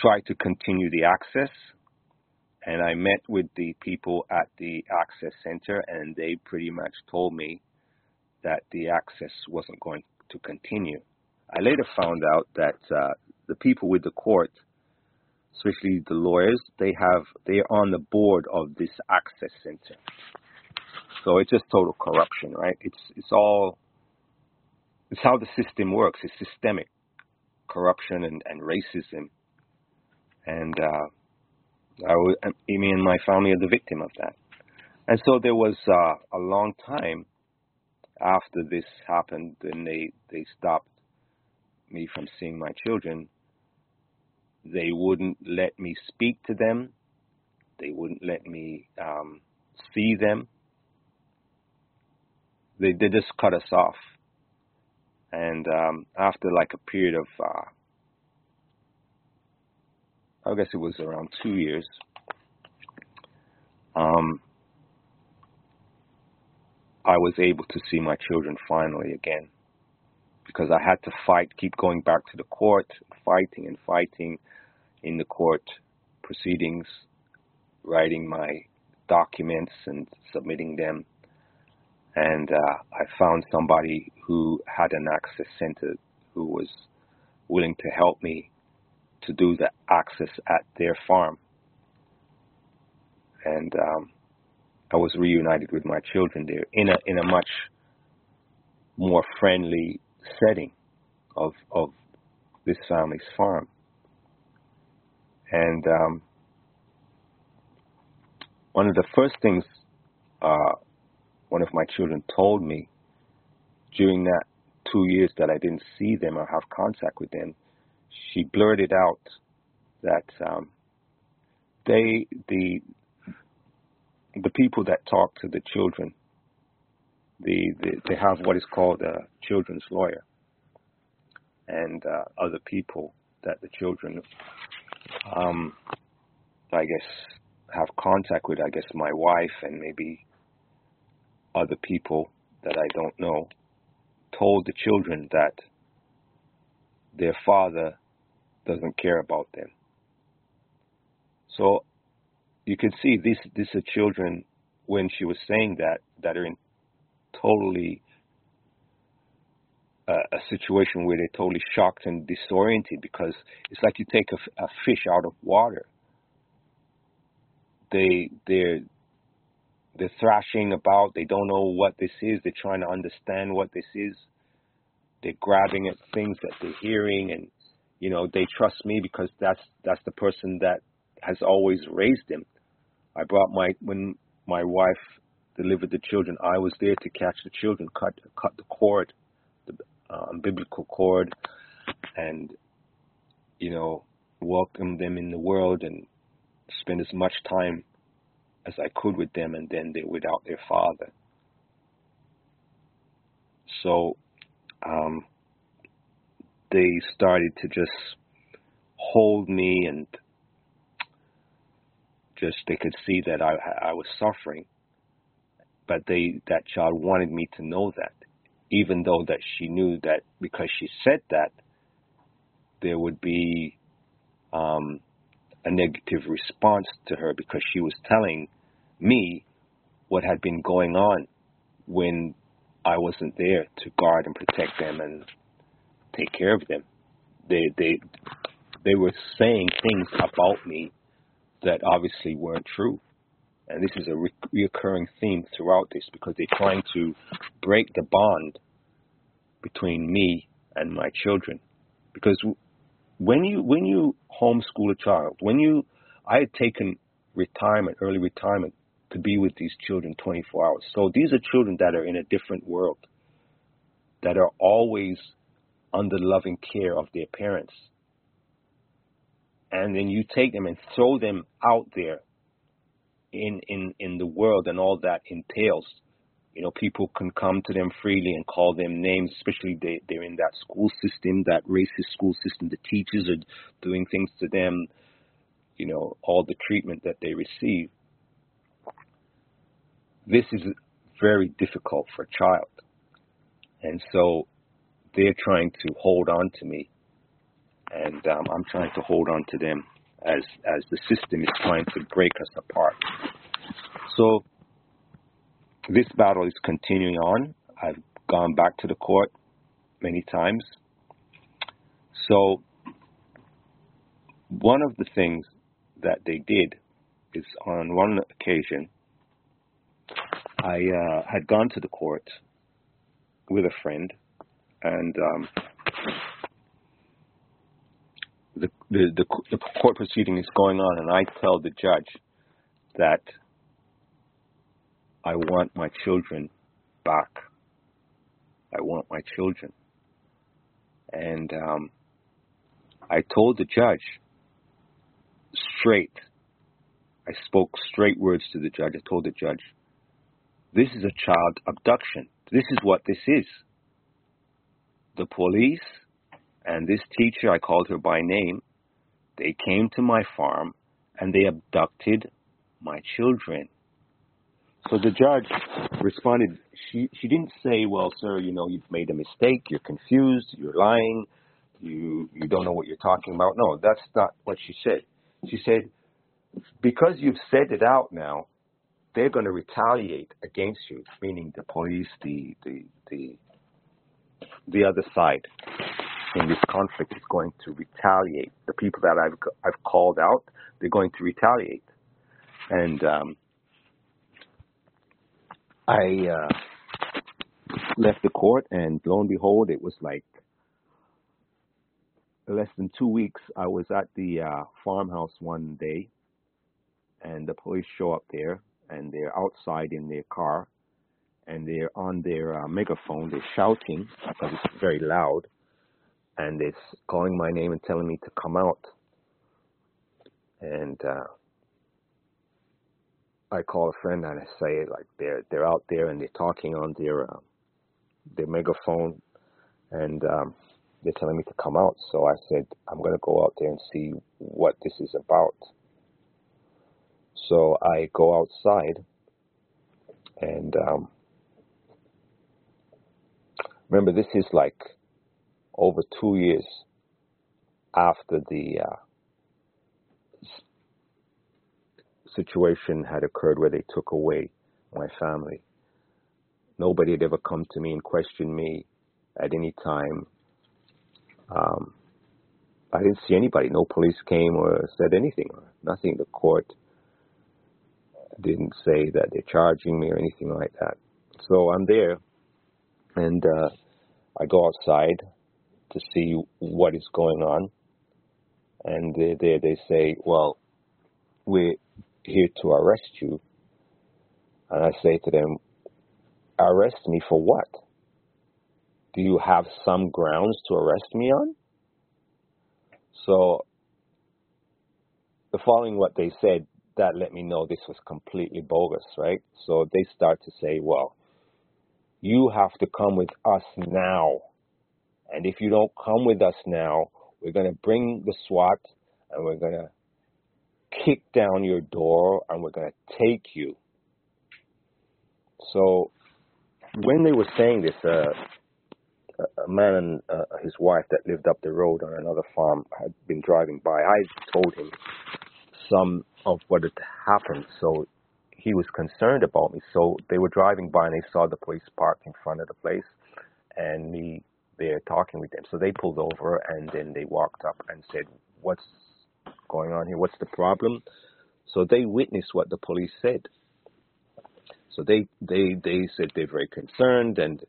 try to continue the access and I met with the people at the access center and they pretty much told me that the access wasn't going to continue. I later found out that uh, the people with the court especially the lawyers, they have they are on the board of this access center. So it's just total corruption, right? It's it's all it's how the system works. It's systemic corruption and, and racism, and uh, I me and my family are the victim of that. And so there was uh, a long time after this happened, and they they stopped me from seeing my children they wouldn't let me speak to them. They wouldn't let me um, see them. They, they just cut us off. And um, after like a period of, uh, I guess it was around two years, um, I was able to see my children finally again because I had to fight, keep going back to the court, fighting and fighting in the court proceedings, writing my documents and submitting them. And uh, I found somebody who had an access center who was willing to help me to do the access at their farm. And um, I was reunited with my children there in a in a much more friendly setting of of this family's farm. And um, one of the first things uh, one of my children told me during that two years that I didn't see them or have contact with them, she blurted out that um, they the the people that talk to the children, the, the they have what is called a children's lawyer, and uh, other people that the children, um, I guess, have contact with. I guess my wife and maybe other people that I don't know told the children that their father doesn't care about them. So you can see these these are children when she was saying that that are in totally uh, a situation where they're totally shocked and disoriented because it's like you take a, a fish out of water. They they're they're thrashing about. They don't know what this is. They're trying to understand what this is. They're grabbing at things that they're hearing, and you know they trust me because that's that's the person that has always raised them. I brought my when my wife delivered the children. I was there to catch the children, cut cut the cord, the um, biblical cord, and you know welcome them in the world and spend as much time as I could with them, and then they're without their father. So um, they started to just hold me and just they could see that I I was suffering, but they that child wanted me to know that, even though that she knew that because she said that, there would be um, a negative response to her because she was telling me what had been going on when I wasn't there to guard and protect them and take care of them. They they they were saying things about me that obviously weren't true. And this is a re- reoccurring theme throughout this because they're trying to break the bond between me and my children. Because when you when you homeschool a child, when you I had taken retirement, early retirement, to be with these children 24 hours. So these are children that are in a different world, that are always under loving care of their parents. And then you take them and throw them out there in in in the world and all that entails. You know people can come to them freely and call them names especially they they're in that school system that racist school system. The teachers are doing things to them you know all the treatment that they receive. This is very difficult for a child. And so they're trying to hold on to me and um, I'm trying to hold on to them as as the system is trying to break us apart. So this battle is continuing on. I've gone back to the court many times. So one of the things that they did is on one occasion I uh, had gone to the court with a friend and um, the, the, the, the court proceeding is going on, and I tell the judge that I want my children back. I want my children. And um, I told the judge straight, I spoke straight words to the judge. I told the judge, this is a child abduction. This is what this is. The police and this teacher, I called her by name, they came to my farm and they abducted my children. So the judge responded, she, she didn't say, well, sir, you know, you've made a mistake, you're confused, you're lying, you, you don't know what you're talking about. No, that's not what she said. She said, because you've said it out now, they're going to retaliate against you, meaning the police, the, the, the, the other side in this conflict is going to retaliate. The people that I've, I've called out, they're going to retaliate. And, um, I uh, left the court, and lo and behold, it was like less than two weeks. I was at the uh, farmhouse one day, and the police show up there, and they're outside in their car, and they're on their uh, megaphone. They're shouting because it's very loud, and they're calling my name and telling me to come out. And uh, I call a friend and I say like they're they're out there and they're talking on their uh, their megaphone, and um, they're telling me to come out. So I said I'm gonna go out there and see what this is about. So I go outside, and um, remember this is like over two years after the uh, situation had occurred where they took away my family. Nobody had ever come to me and questioned me at any time. Um, I didn't see anybody. No police came or said anything nothing. The court didn't say that they're charging me or anything like that. So I'm there and uh, I go outside to see what is going on. And they, they, they say, well, we're here to arrest you. And I say to them, arrest me for what? Do you have some grounds to arrest me on? So, following what they said, that let me know this was completely bogus, right? So they start to say, well, you have to come with us now. And if you don't come with us now, we're going to bring the SWAT and we're going to kick down your door and we're going to take you. So when they were saying this, uh, a man and uh, his wife that lived up the road on another farm had been driving by. I told him some of what had happened, so he was concerned about me. So they were driving by and they saw the police parked in front of the place, and me there talking with them. So they pulled over and then they walked up and said, "What's going on here? What's the problem? So they witnessed what the police said. So they they they said they're very concerned, and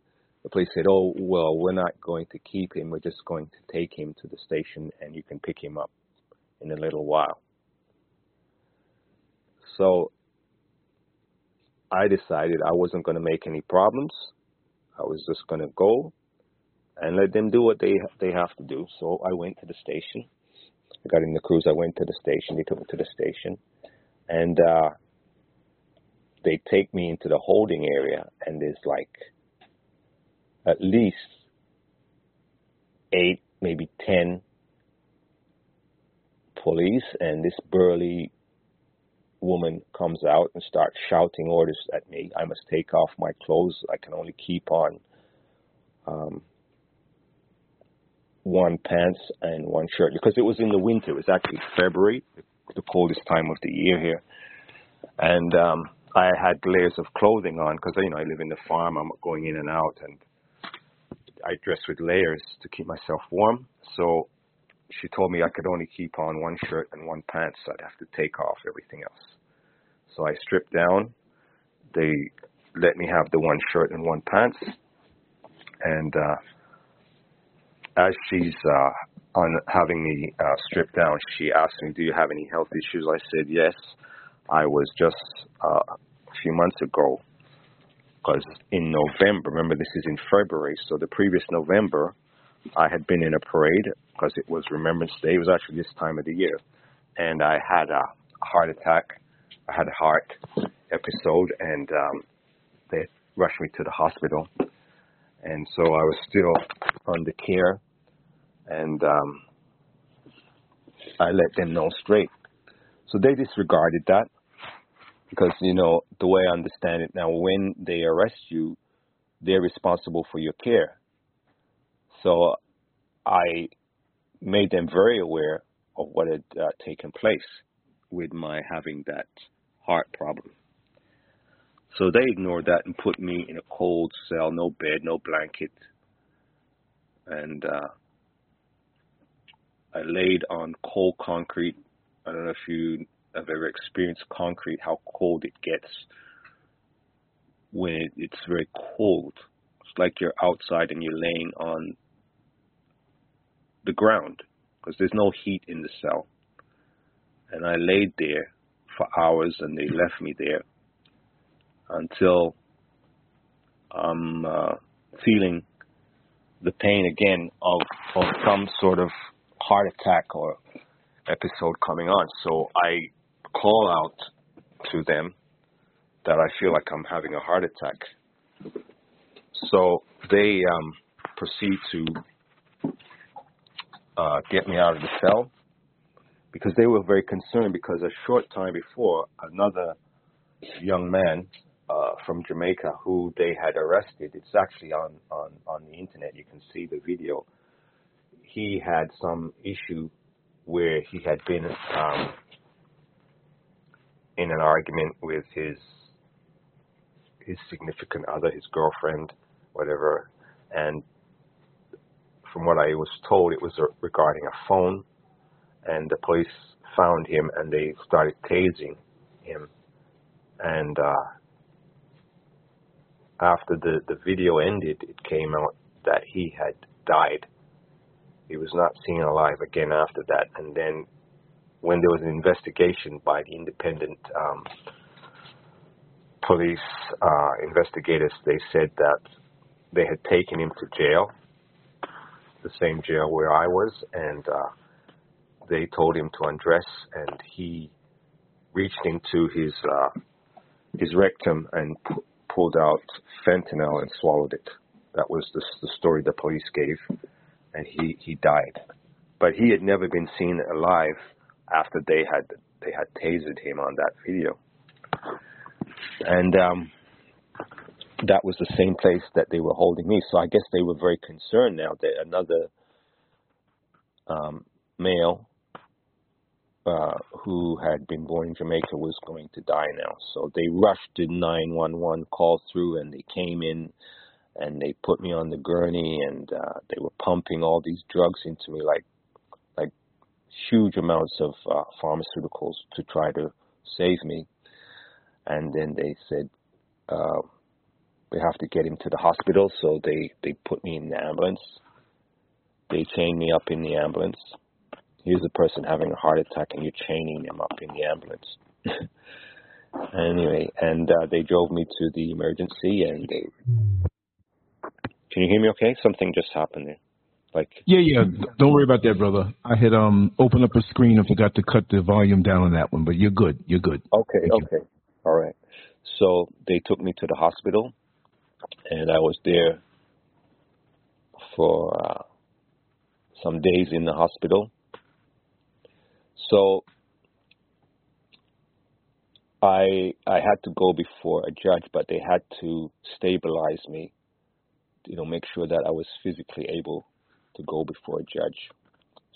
the police said, "Oh well, we're not going to keep him. We're just going to take him to the station, and you can pick him up in a little while." So I decided I wasn't going to make any problems. I was just going to go and let them do what they they have to do. So I went to the station I got in the cruise. I went to the station. They took me to the station, and uh, they take me into the holding area, and there's like at least eight, maybe ten police, and this burly woman comes out and starts shouting orders at me. I must take off my clothes. I can only keep on um, one pants and one shirt because it was in the winter. It was actually February, the coldest time of the year here, and um, I had layers of clothing on because you know I live in the farm. I'm going in and out, and I dress with layers to keep myself warm. So she told me I could only keep on one shirt and one pants. So I'd have to take off everything else. So I stripped down. They let me have the one shirt and one pants, and uh, as she's uh, on having me uh, stripped down, she asked me, "Do you have any health issues?" I said, "Yes." I was just uh, a few months ago, because in November, remember this is in February, so the previous November, I had been in a parade because it was Remembrance Day. It was actually this time of the year, and I had a heart attack. I had a heart episode, and um, they rushed me to the hospital and so I was still under care, and um, I let them know straight. So they disregarded that because you know the way I understand it now, when they arrest you, they're responsible for your care. So I made them very aware of what had uh, taken place with my having that heart problem. So they ignored that and put me in a cold cell, no bed, no blanket. And uh, I laid on cold concrete. I don't know if you have ever experienced concrete, how cold it gets when it, it's very cold. It's like you're outside and you're laying on the ground because there's no heat in the cell. And I laid there for hours and they left me there until I'm uh, feeling the pain again of, of some sort of heart attack or episode coming on. So I call out to them that I feel like I'm having a heart attack. So they um, proceed to uh, get me out of the cell because they were very concerned because a short time before, another young man uh, from Jamaica who they had arrested. It's actually on, on, on the internet. You can see the video. He had some issue where he had been um, in an argument with his his significant other, his girlfriend, whatever, and from what I was told, it was regarding a phone, and the police found him and they started tasing him, and uh, after the, the video ended, it came out that he had died. He was not seen alive again after that. And then when there was an investigation by the independent um, police uh, investigators, they said that they had taken him to jail, the same jail where I was, and uh, they told him to undress, and he reached into his uh, his rectum and pulled out fentanyl and swallowed it. That was the, the story the police gave, and he, he died. But he had never been seen alive after they had they had tasered him on that video. And um, that was the same place that they were holding me. So I guess they were very concerned now that another um, male uh, who had been born in Jamaica was going to die now. So they rushed the 911 call through and they came in and they put me on the gurney and uh, they were pumping all these drugs into me like like huge amounts of uh, pharmaceuticals to try to save me. And then they said uh, we have to get him to the hospital, so they they put me in the ambulance. They chained me up in the ambulance here's a person having a heart attack and you're chaining them up in the ambulance. [LAUGHS] anyway, and uh, they drove me to the emergency and they. Can you hear me okay? Something just happened there. Like Yeah, yeah. Don't worry about that, brother. I had um opened up a screen and forgot to cut the volume down on that one, but you're good. You're good. Okay, Thank okay. You. All right. So they took me to the hospital and I was there for uh, some days in the hospital so I I had to go before a judge, but they had to stabilize me, you know, make sure that I was physically able to go before a judge.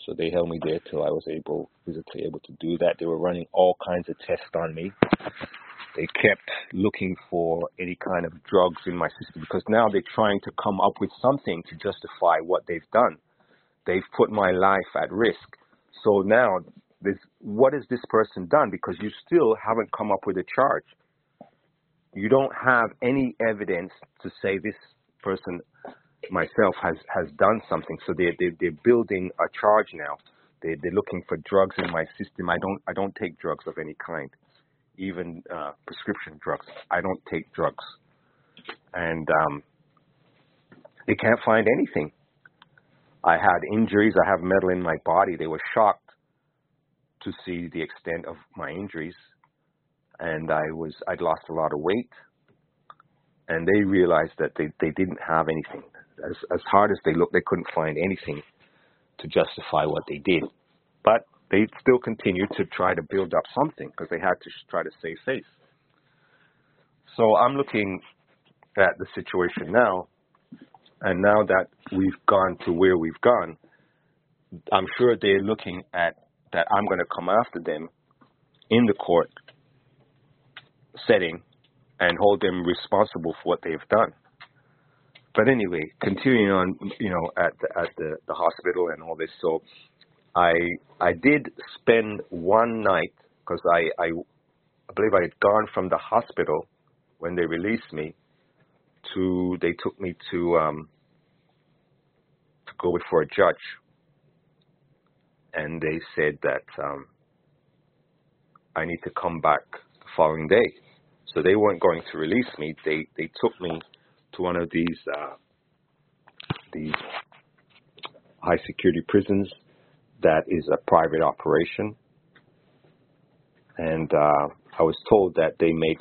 So they held me there till I was able physically able to do that. They were running all kinds of tests on me. They kept looking for any kind of drugs in my system because now they're trying to come up with something to justify what they've done. They've put my life at risk. So now this, what has this person done? Because you still haven't come up with a charge. You don't have any evidence to say this person, myself, has, has done something. So they, they, they're building a charge now. They're, they're looking for drugs in my system. I don't, I don't take drugs of any kind, even uh, prescription drugs. I don't take drugs. And um, they can't find anything. I had injuries. I have metal in my body. They were shocked to see the extent of my injuries, and I was I'd lost a lot of weight, and they realized that they they didn't have anything. as as hard as they looked, they couldn't find anything to justify what they did. But they still continued to try to build up something because they had to try to save face. So I'm looking at the situation now, and now that we've gone to where we've gone, I'm sure they're looking at that I'm going to come after them in the court setting and hold them responsible for what they've done. But anyway, continuing on, you know, at the, at the, the hospital and all this. So I I did spend one night because I, I I believe I had gone from the hospital when they released me to they took me to um to go before a judge and they said that um I need to come back the following day. So they weren't going to release me. They they took me to one of these uh, these high security prisons that is a private operation, and uh, I was told that they make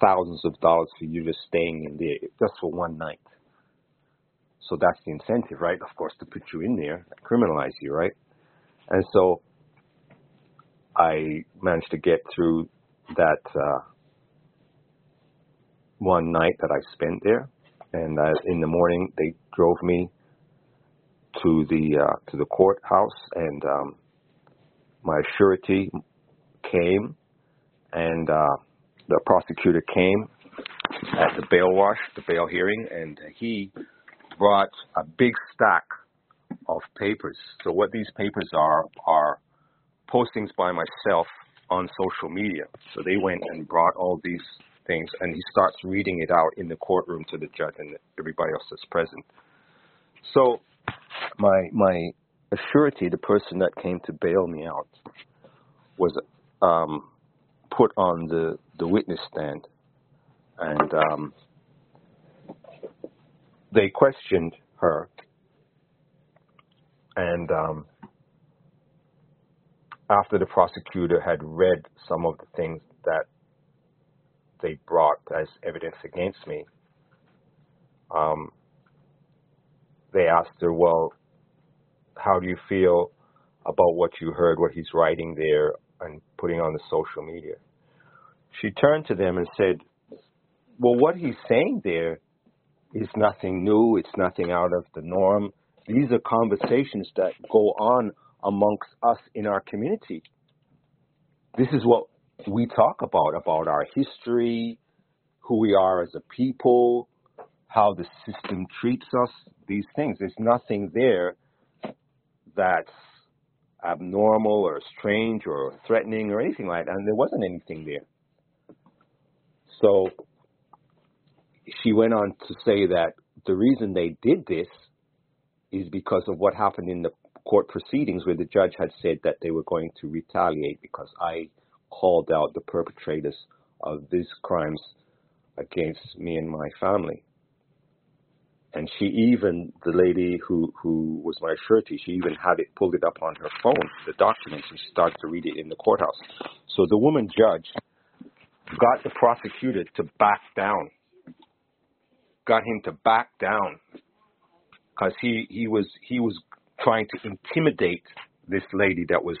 thousands of dollars for you just staying in there just for one night. So that's the incentive, right? Of course, to put you in there, criminalize you, right? And so I managed to get through that uh, one night that I spent there, and uh, in the morning they drove me to the uh, to the courthouse, and um, my surety came, and uh, the prosecutor came at the bail wash, the bail hearing, and he brought a big stack of papers. So what these papers are are postings by myself on social media. So they went and brought all these things, and he starts reading it out in the courtroom to the judge and everybody else that's present. So my my surety, the person that came to bail me out, was um, put on the the witness stand, and um, they questioned her, and um, after the prosecutor had read some of the things that they brought as evidence against me, um, they asked her, Well, how do you feel about what you heard, what he's writing there and putting on the social media? She turned to them and said, Well, what he's saying there is nothing new, it's nothing out of the norm. These are conversations that go on amongst us in our community. This is what we talk about about our history, who we are as a people, how the system treats us, these things. There's nothing there that's abnormal or strange or threatening or anything like that. And there wasn't anything there. So she went on to say that the reason they did this is because of what happened in the court proceedings where the judge had said that they were going to retaliate because I called out the perpetrators of these crimes against me and my family. And she even, the lady who, who was my surety, she even had it pulled it up on her phone, the documents, and she started to read it in the courthouse. So the woman judge got the prosecutor to back down, got him to back down, because he, he was he was trying to intimidate this lady that was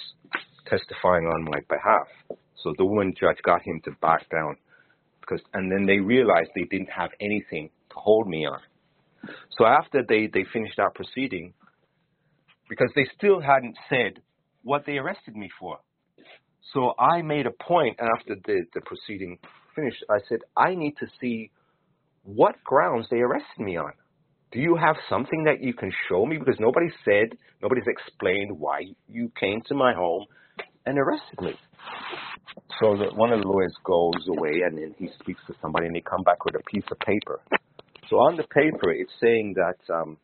testifying on my behalf. So the woman judge got him to back down because, and then they realized they didn't have anything to hold me on. So after they, they finished that proceeding, because they still hadn't said what they arrested me for. So I made a point after the, the proceeding finished. I said, I need to see what grounds they arrested me on. Do you have something that you can show me? Because nobody said, nobody's explained why you came to my home and arrested me. So that one of the lawyers goes away and then he speaks to somebody and they come back with a piece of paper. So on the paper, it's saying that um,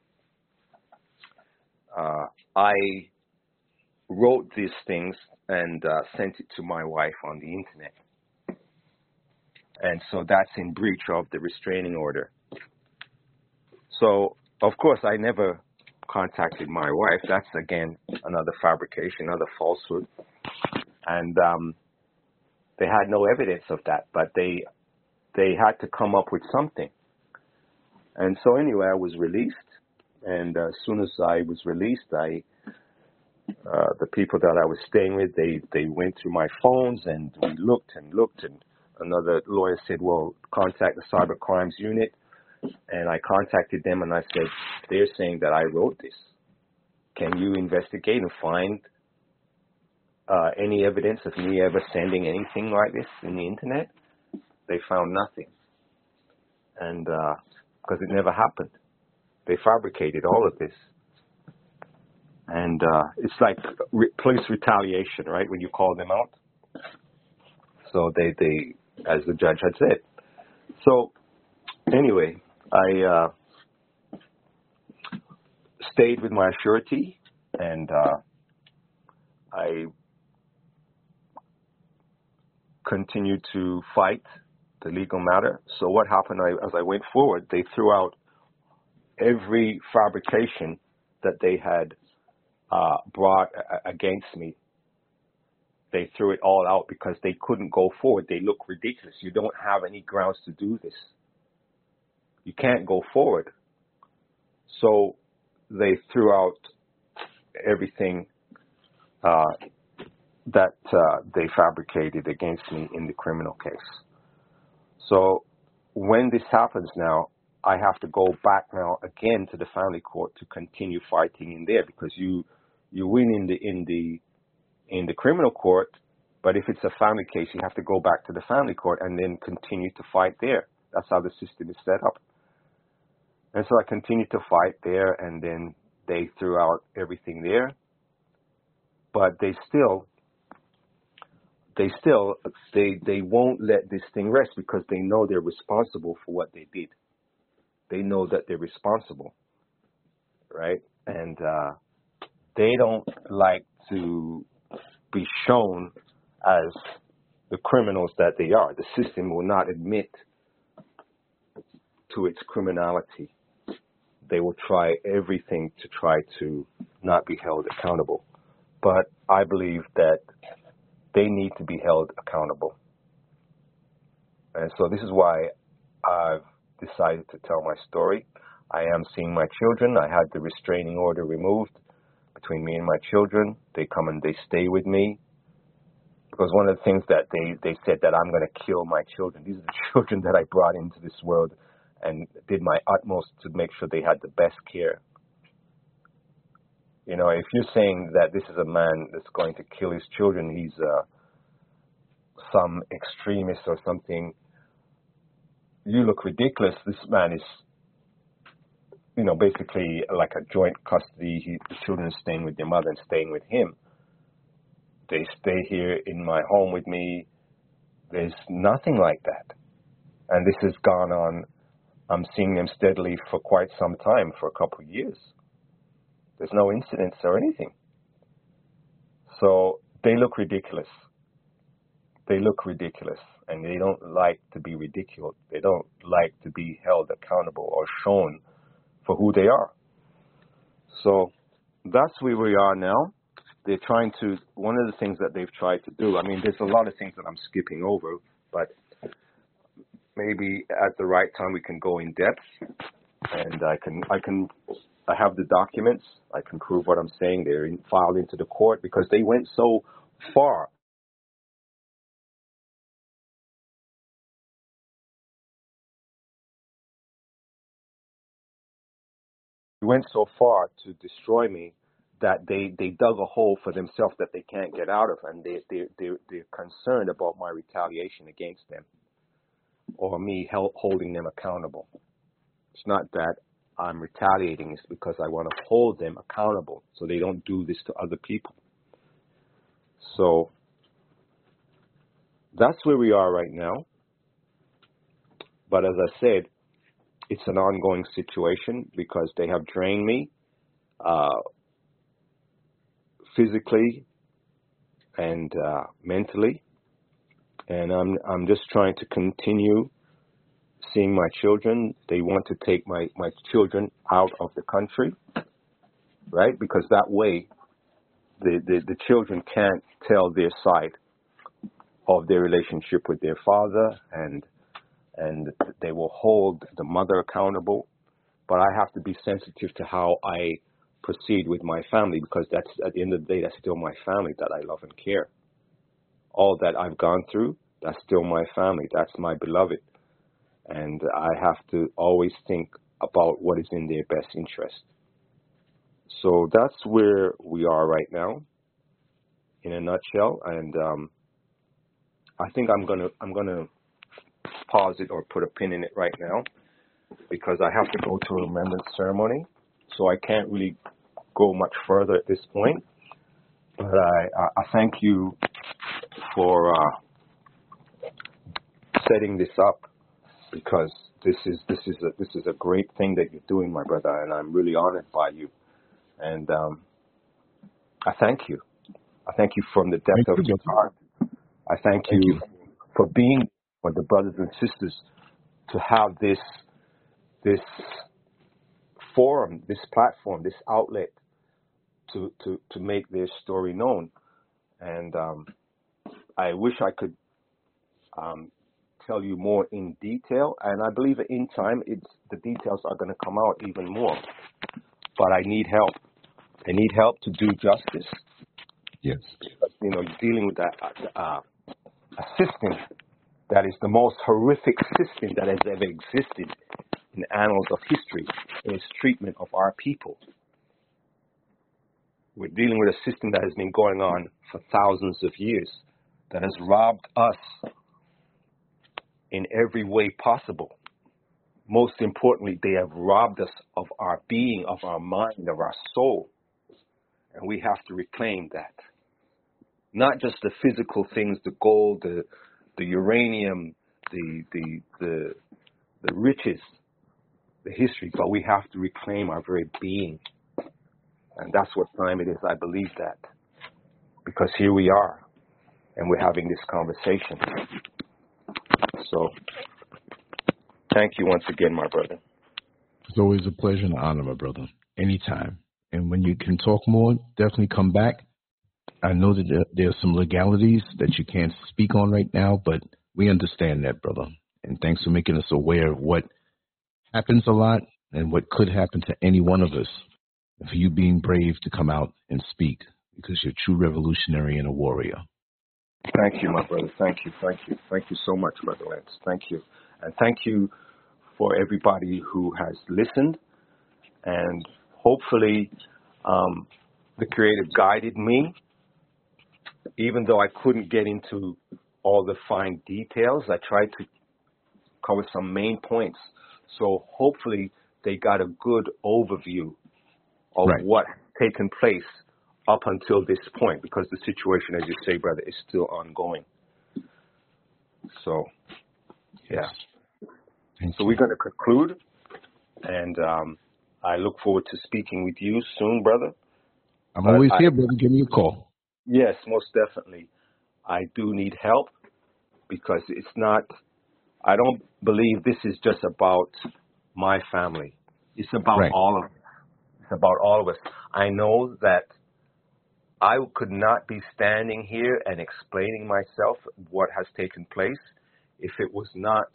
uh, I wrote these things and uh, sent it to my wife on the internet. And so that's in breach of the restraining order. So, of course, I never contacted my wife. That's, again, another fabrication, another falsehood. And um, they had no evidence of that, but they they had to come up with something. And so anyway, I was released, And uh, as soon as I was released, I uh, the people that I was staying with, they they went through my phones and we looked and looked, and another lawyer said, "Well, contact the cyber crimes unit." And I contacted them and I said, "They're saying that I wrote this. Can you investigate and find uh, any evidence of me ever sending anything like this in the internet?" They found nothing, and because it never happened, they fabricated all of this and uh, it's like re- police retaliation, right? When you call them out. So they, they, as the judge had said. So anyway, I uh, stayed with my surety, and uh, I continued to fight the legal matter. So what happened I, as I went forward? They threw out every fabrication that they had uh, brought against me. They threw it all out because they couldn't go forward. They look ridiculous. You don't have any grounds to do this. You can't go forward. So they threw out everything uh, that uh, they fabricated against me in the criminal case. So when this happens now, I have to go back now again to the family court to continue fighting in there because you you win in the in the in the criminal court, but if it's a family case, you have to go back to the family court and then continue to fight there. That's how the system is set up. And so I continued to fight there, and then they threw out everything there. But they still, they still, they they won't let this thing rest because they know they're responsible for what they did. They know that they're responsible, right? And uh, they don't like to be shown as the criminals that they are. The system will not admit to its criminality. They will try everything to try to not be held accountable. But I believe that they need to be held accountable. And so this is why I've decided to tell my story. I am seeing my children. I had the restraining order removed between me and my children. They come and they stay with me. Because one of the things that they, they said that I'm going to kill my children. These are the [LAUGHS] children that I brought into this world and did my utmost to make sure they had the best care. You know, if you're saying that this is a man that's going to kill his children, he's uh, some extremist or something, you look ridiculous. This man is you know, basically like a joint custody. He, the children are staying with their mother and staying with him. They stay here in my home with me. There's nothing like that. And this has gone on. I'm seeing them steadily for quite some time, for a couple of years. There's no incidents or anything. So they look ridiculous. They look ridiculous and they don't like to be ridiculed. They don't like to be held accountable or shown for who they are. So that's where we are now. They're trying to, one of the things that they've tried to do, I mean, there's a lot of things that I'm skipping over, but maybe at the right time we can go in depth and I can, I can, I have the documents. I can prove what I'm saying. They're in, filed into the court because they went so far They went so far to destroy me that they, they dug a hole for themselves that they can't get out of, and they, they, they, they're concerned about my retaliation against them or me holding them accountable. It's not that I'm retaliating, is because I want to hold them accountable so they don't do this to other people. So that's where we are right now. But as I said, it's an ongoing situation because they have drained me uh, physically and uh, mentally, and I'm I'm just trying to continue seeing my children. They want to take my my children out of the country, right? Because that way, the the, the children can't tell their side of their relationship with their father and and they will hold the mother accountable. but I have to be sensitive to how I proceed with my family because that's at the end of the day, that's still my family that I love and care. All that I've gone through, that's still my family. That's my beloved. And I have to always think about what is in their best interest. So that's where we are right now, in a nutshell. And um, I think I'm gonna I'm gonna pause it or put a pin in it right now because I have to go to a remembrance ceremony, so I can't really go much further at this point. But I I, thank you for uh, setting this up because this is this is a this is a great thing that you're doing, my brother, and I'm really honored by you. And um, I thank you. I thank you from the depth thank of you. your heart. I thank, thank you, you for being with the brothers and sisters to have this this forum, this platform, this outlet to to to make their story known. And um, I wish I could um, tell you more in detail. And I believe in time, it's the details are going to come out even more. But I need help. I need help to do justice. Yes. Because, you know, dealing with that uh, a system that is the most horrific system that has ever existed in the annals of history in its treatment of our people. We're dealing with a system that has been going on for thousands of years that has robbed us in every way possible. Most importantly, they have robbed us of our being, of our mind, of our soul. And we have to reclaim that. Not just the physical things, the gold, the, the uranium, the, the, the, the riches, the history, but we have to reclaim our very being. And that's what time it is. I believe that. Because here we are, and we're having this conversation. So, thank you once again, my brother. It's always a pleasure and honor, my brother. Anytime. And when you can talk more, definitely come back. I know that there are some legalities that you can't speak on right now, but we understand that, brother. And thanks for making us aware of what happens a lot and what could happen to any one of us. For you being brave to come out and speak because you're a true revolutionary and a warrior. Thank you, my brother. Thank you. Thank you. Thank you so much, Brother Lance. Thank you. And thank you for everybody who has listened. And hopefully, um, the Creator guided me even though I couldn't get into all the fine details, I tried to cover some main points. So hopefully they got a good overview of right. what taken place up until this point, because the situation, as you say, brother, is still ongoing. So, yeah. Thank so you. we're going to conclude, and um, I look forward to speaking with you soon, brother. I'm always here, brother. Give me a call. Yes, most definitely. I do need help because it's not, I don't believe this is just about my family. It's about right. all of us. It's about all of us. I know that I could not be standing here and explaining myself what has taken place if it was not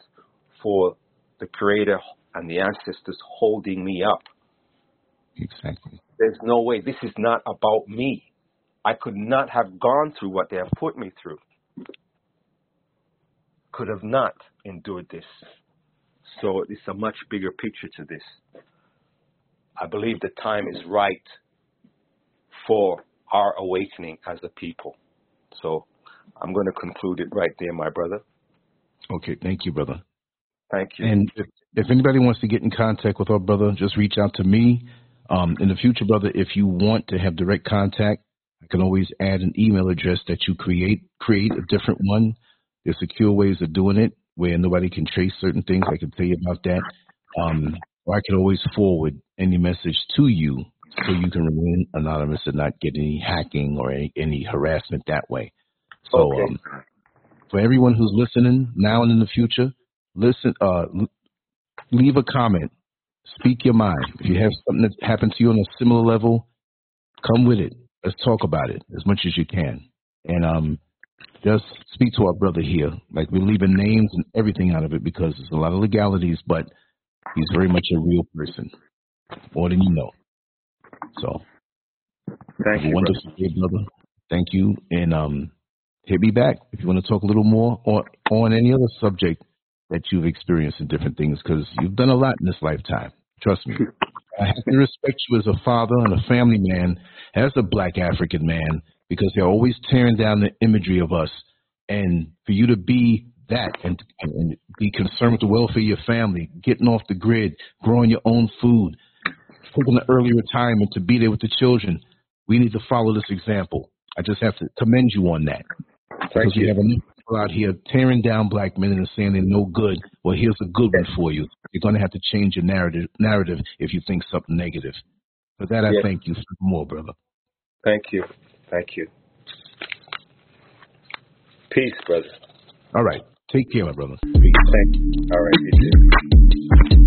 for the Creator and the ancestors holding me up. Exactly. There's no way. This is not about me. I could not have gone through what they have put me through. Could have not endured this. So it's a much bigger picture to this. I believe the time is right for our awakening as a people. So I'm going to conclude it right there, my brother. Okay, thank you, brother. Thank you. And if, if anybody wants to get in contact with our brother, just reach out to me. Um, in the future, brother, if you want to have direct contact, I can always add an email address that you create, create a different one. There's secure ways of doing it where nobody can trace certain things. I can tell you about that. Um, or I can always forward any message to you so you can remain anonymous and not get any hacking or any, any harassment that way. So, okay. um, for everyone who's listening now and in the future, listen, uh, leave a comment, speak your mind. If you have something that happened to you on a similar level, come with it let's talk about it as much as you can. And um, just speak to our brother here. Like we're leaving names and everything out of it because there's a lot of legalities, but He's very much a real person, more than you know. So, Thank you, wonderful day, brother. Thank you, and um, hit me back if you want to talk a little more on on any other subject that you've experienced in different things, because you've done a lot in this lifetime. Trust me. I have to respect you as a father and a family man, as a black African man, because they're always tearing down the imagery of us. And for you to be that and, and be concerned with the welfare of your family, getting off the grid, growing your own food, taking an early retirement to be there with the children, we need to follow this example. I just have to commend you on that. Thank because we you. have enough people out here tearing down black men and saying they're no good. Well, here's a good one for you. You're going to have to change your narrative narrative if you think something negative. For that, I Yes. thank you more, brother. Thank you. Thank you. Peace, brother. All right. Take care, my brother. Peace. Thank you. All right, you too.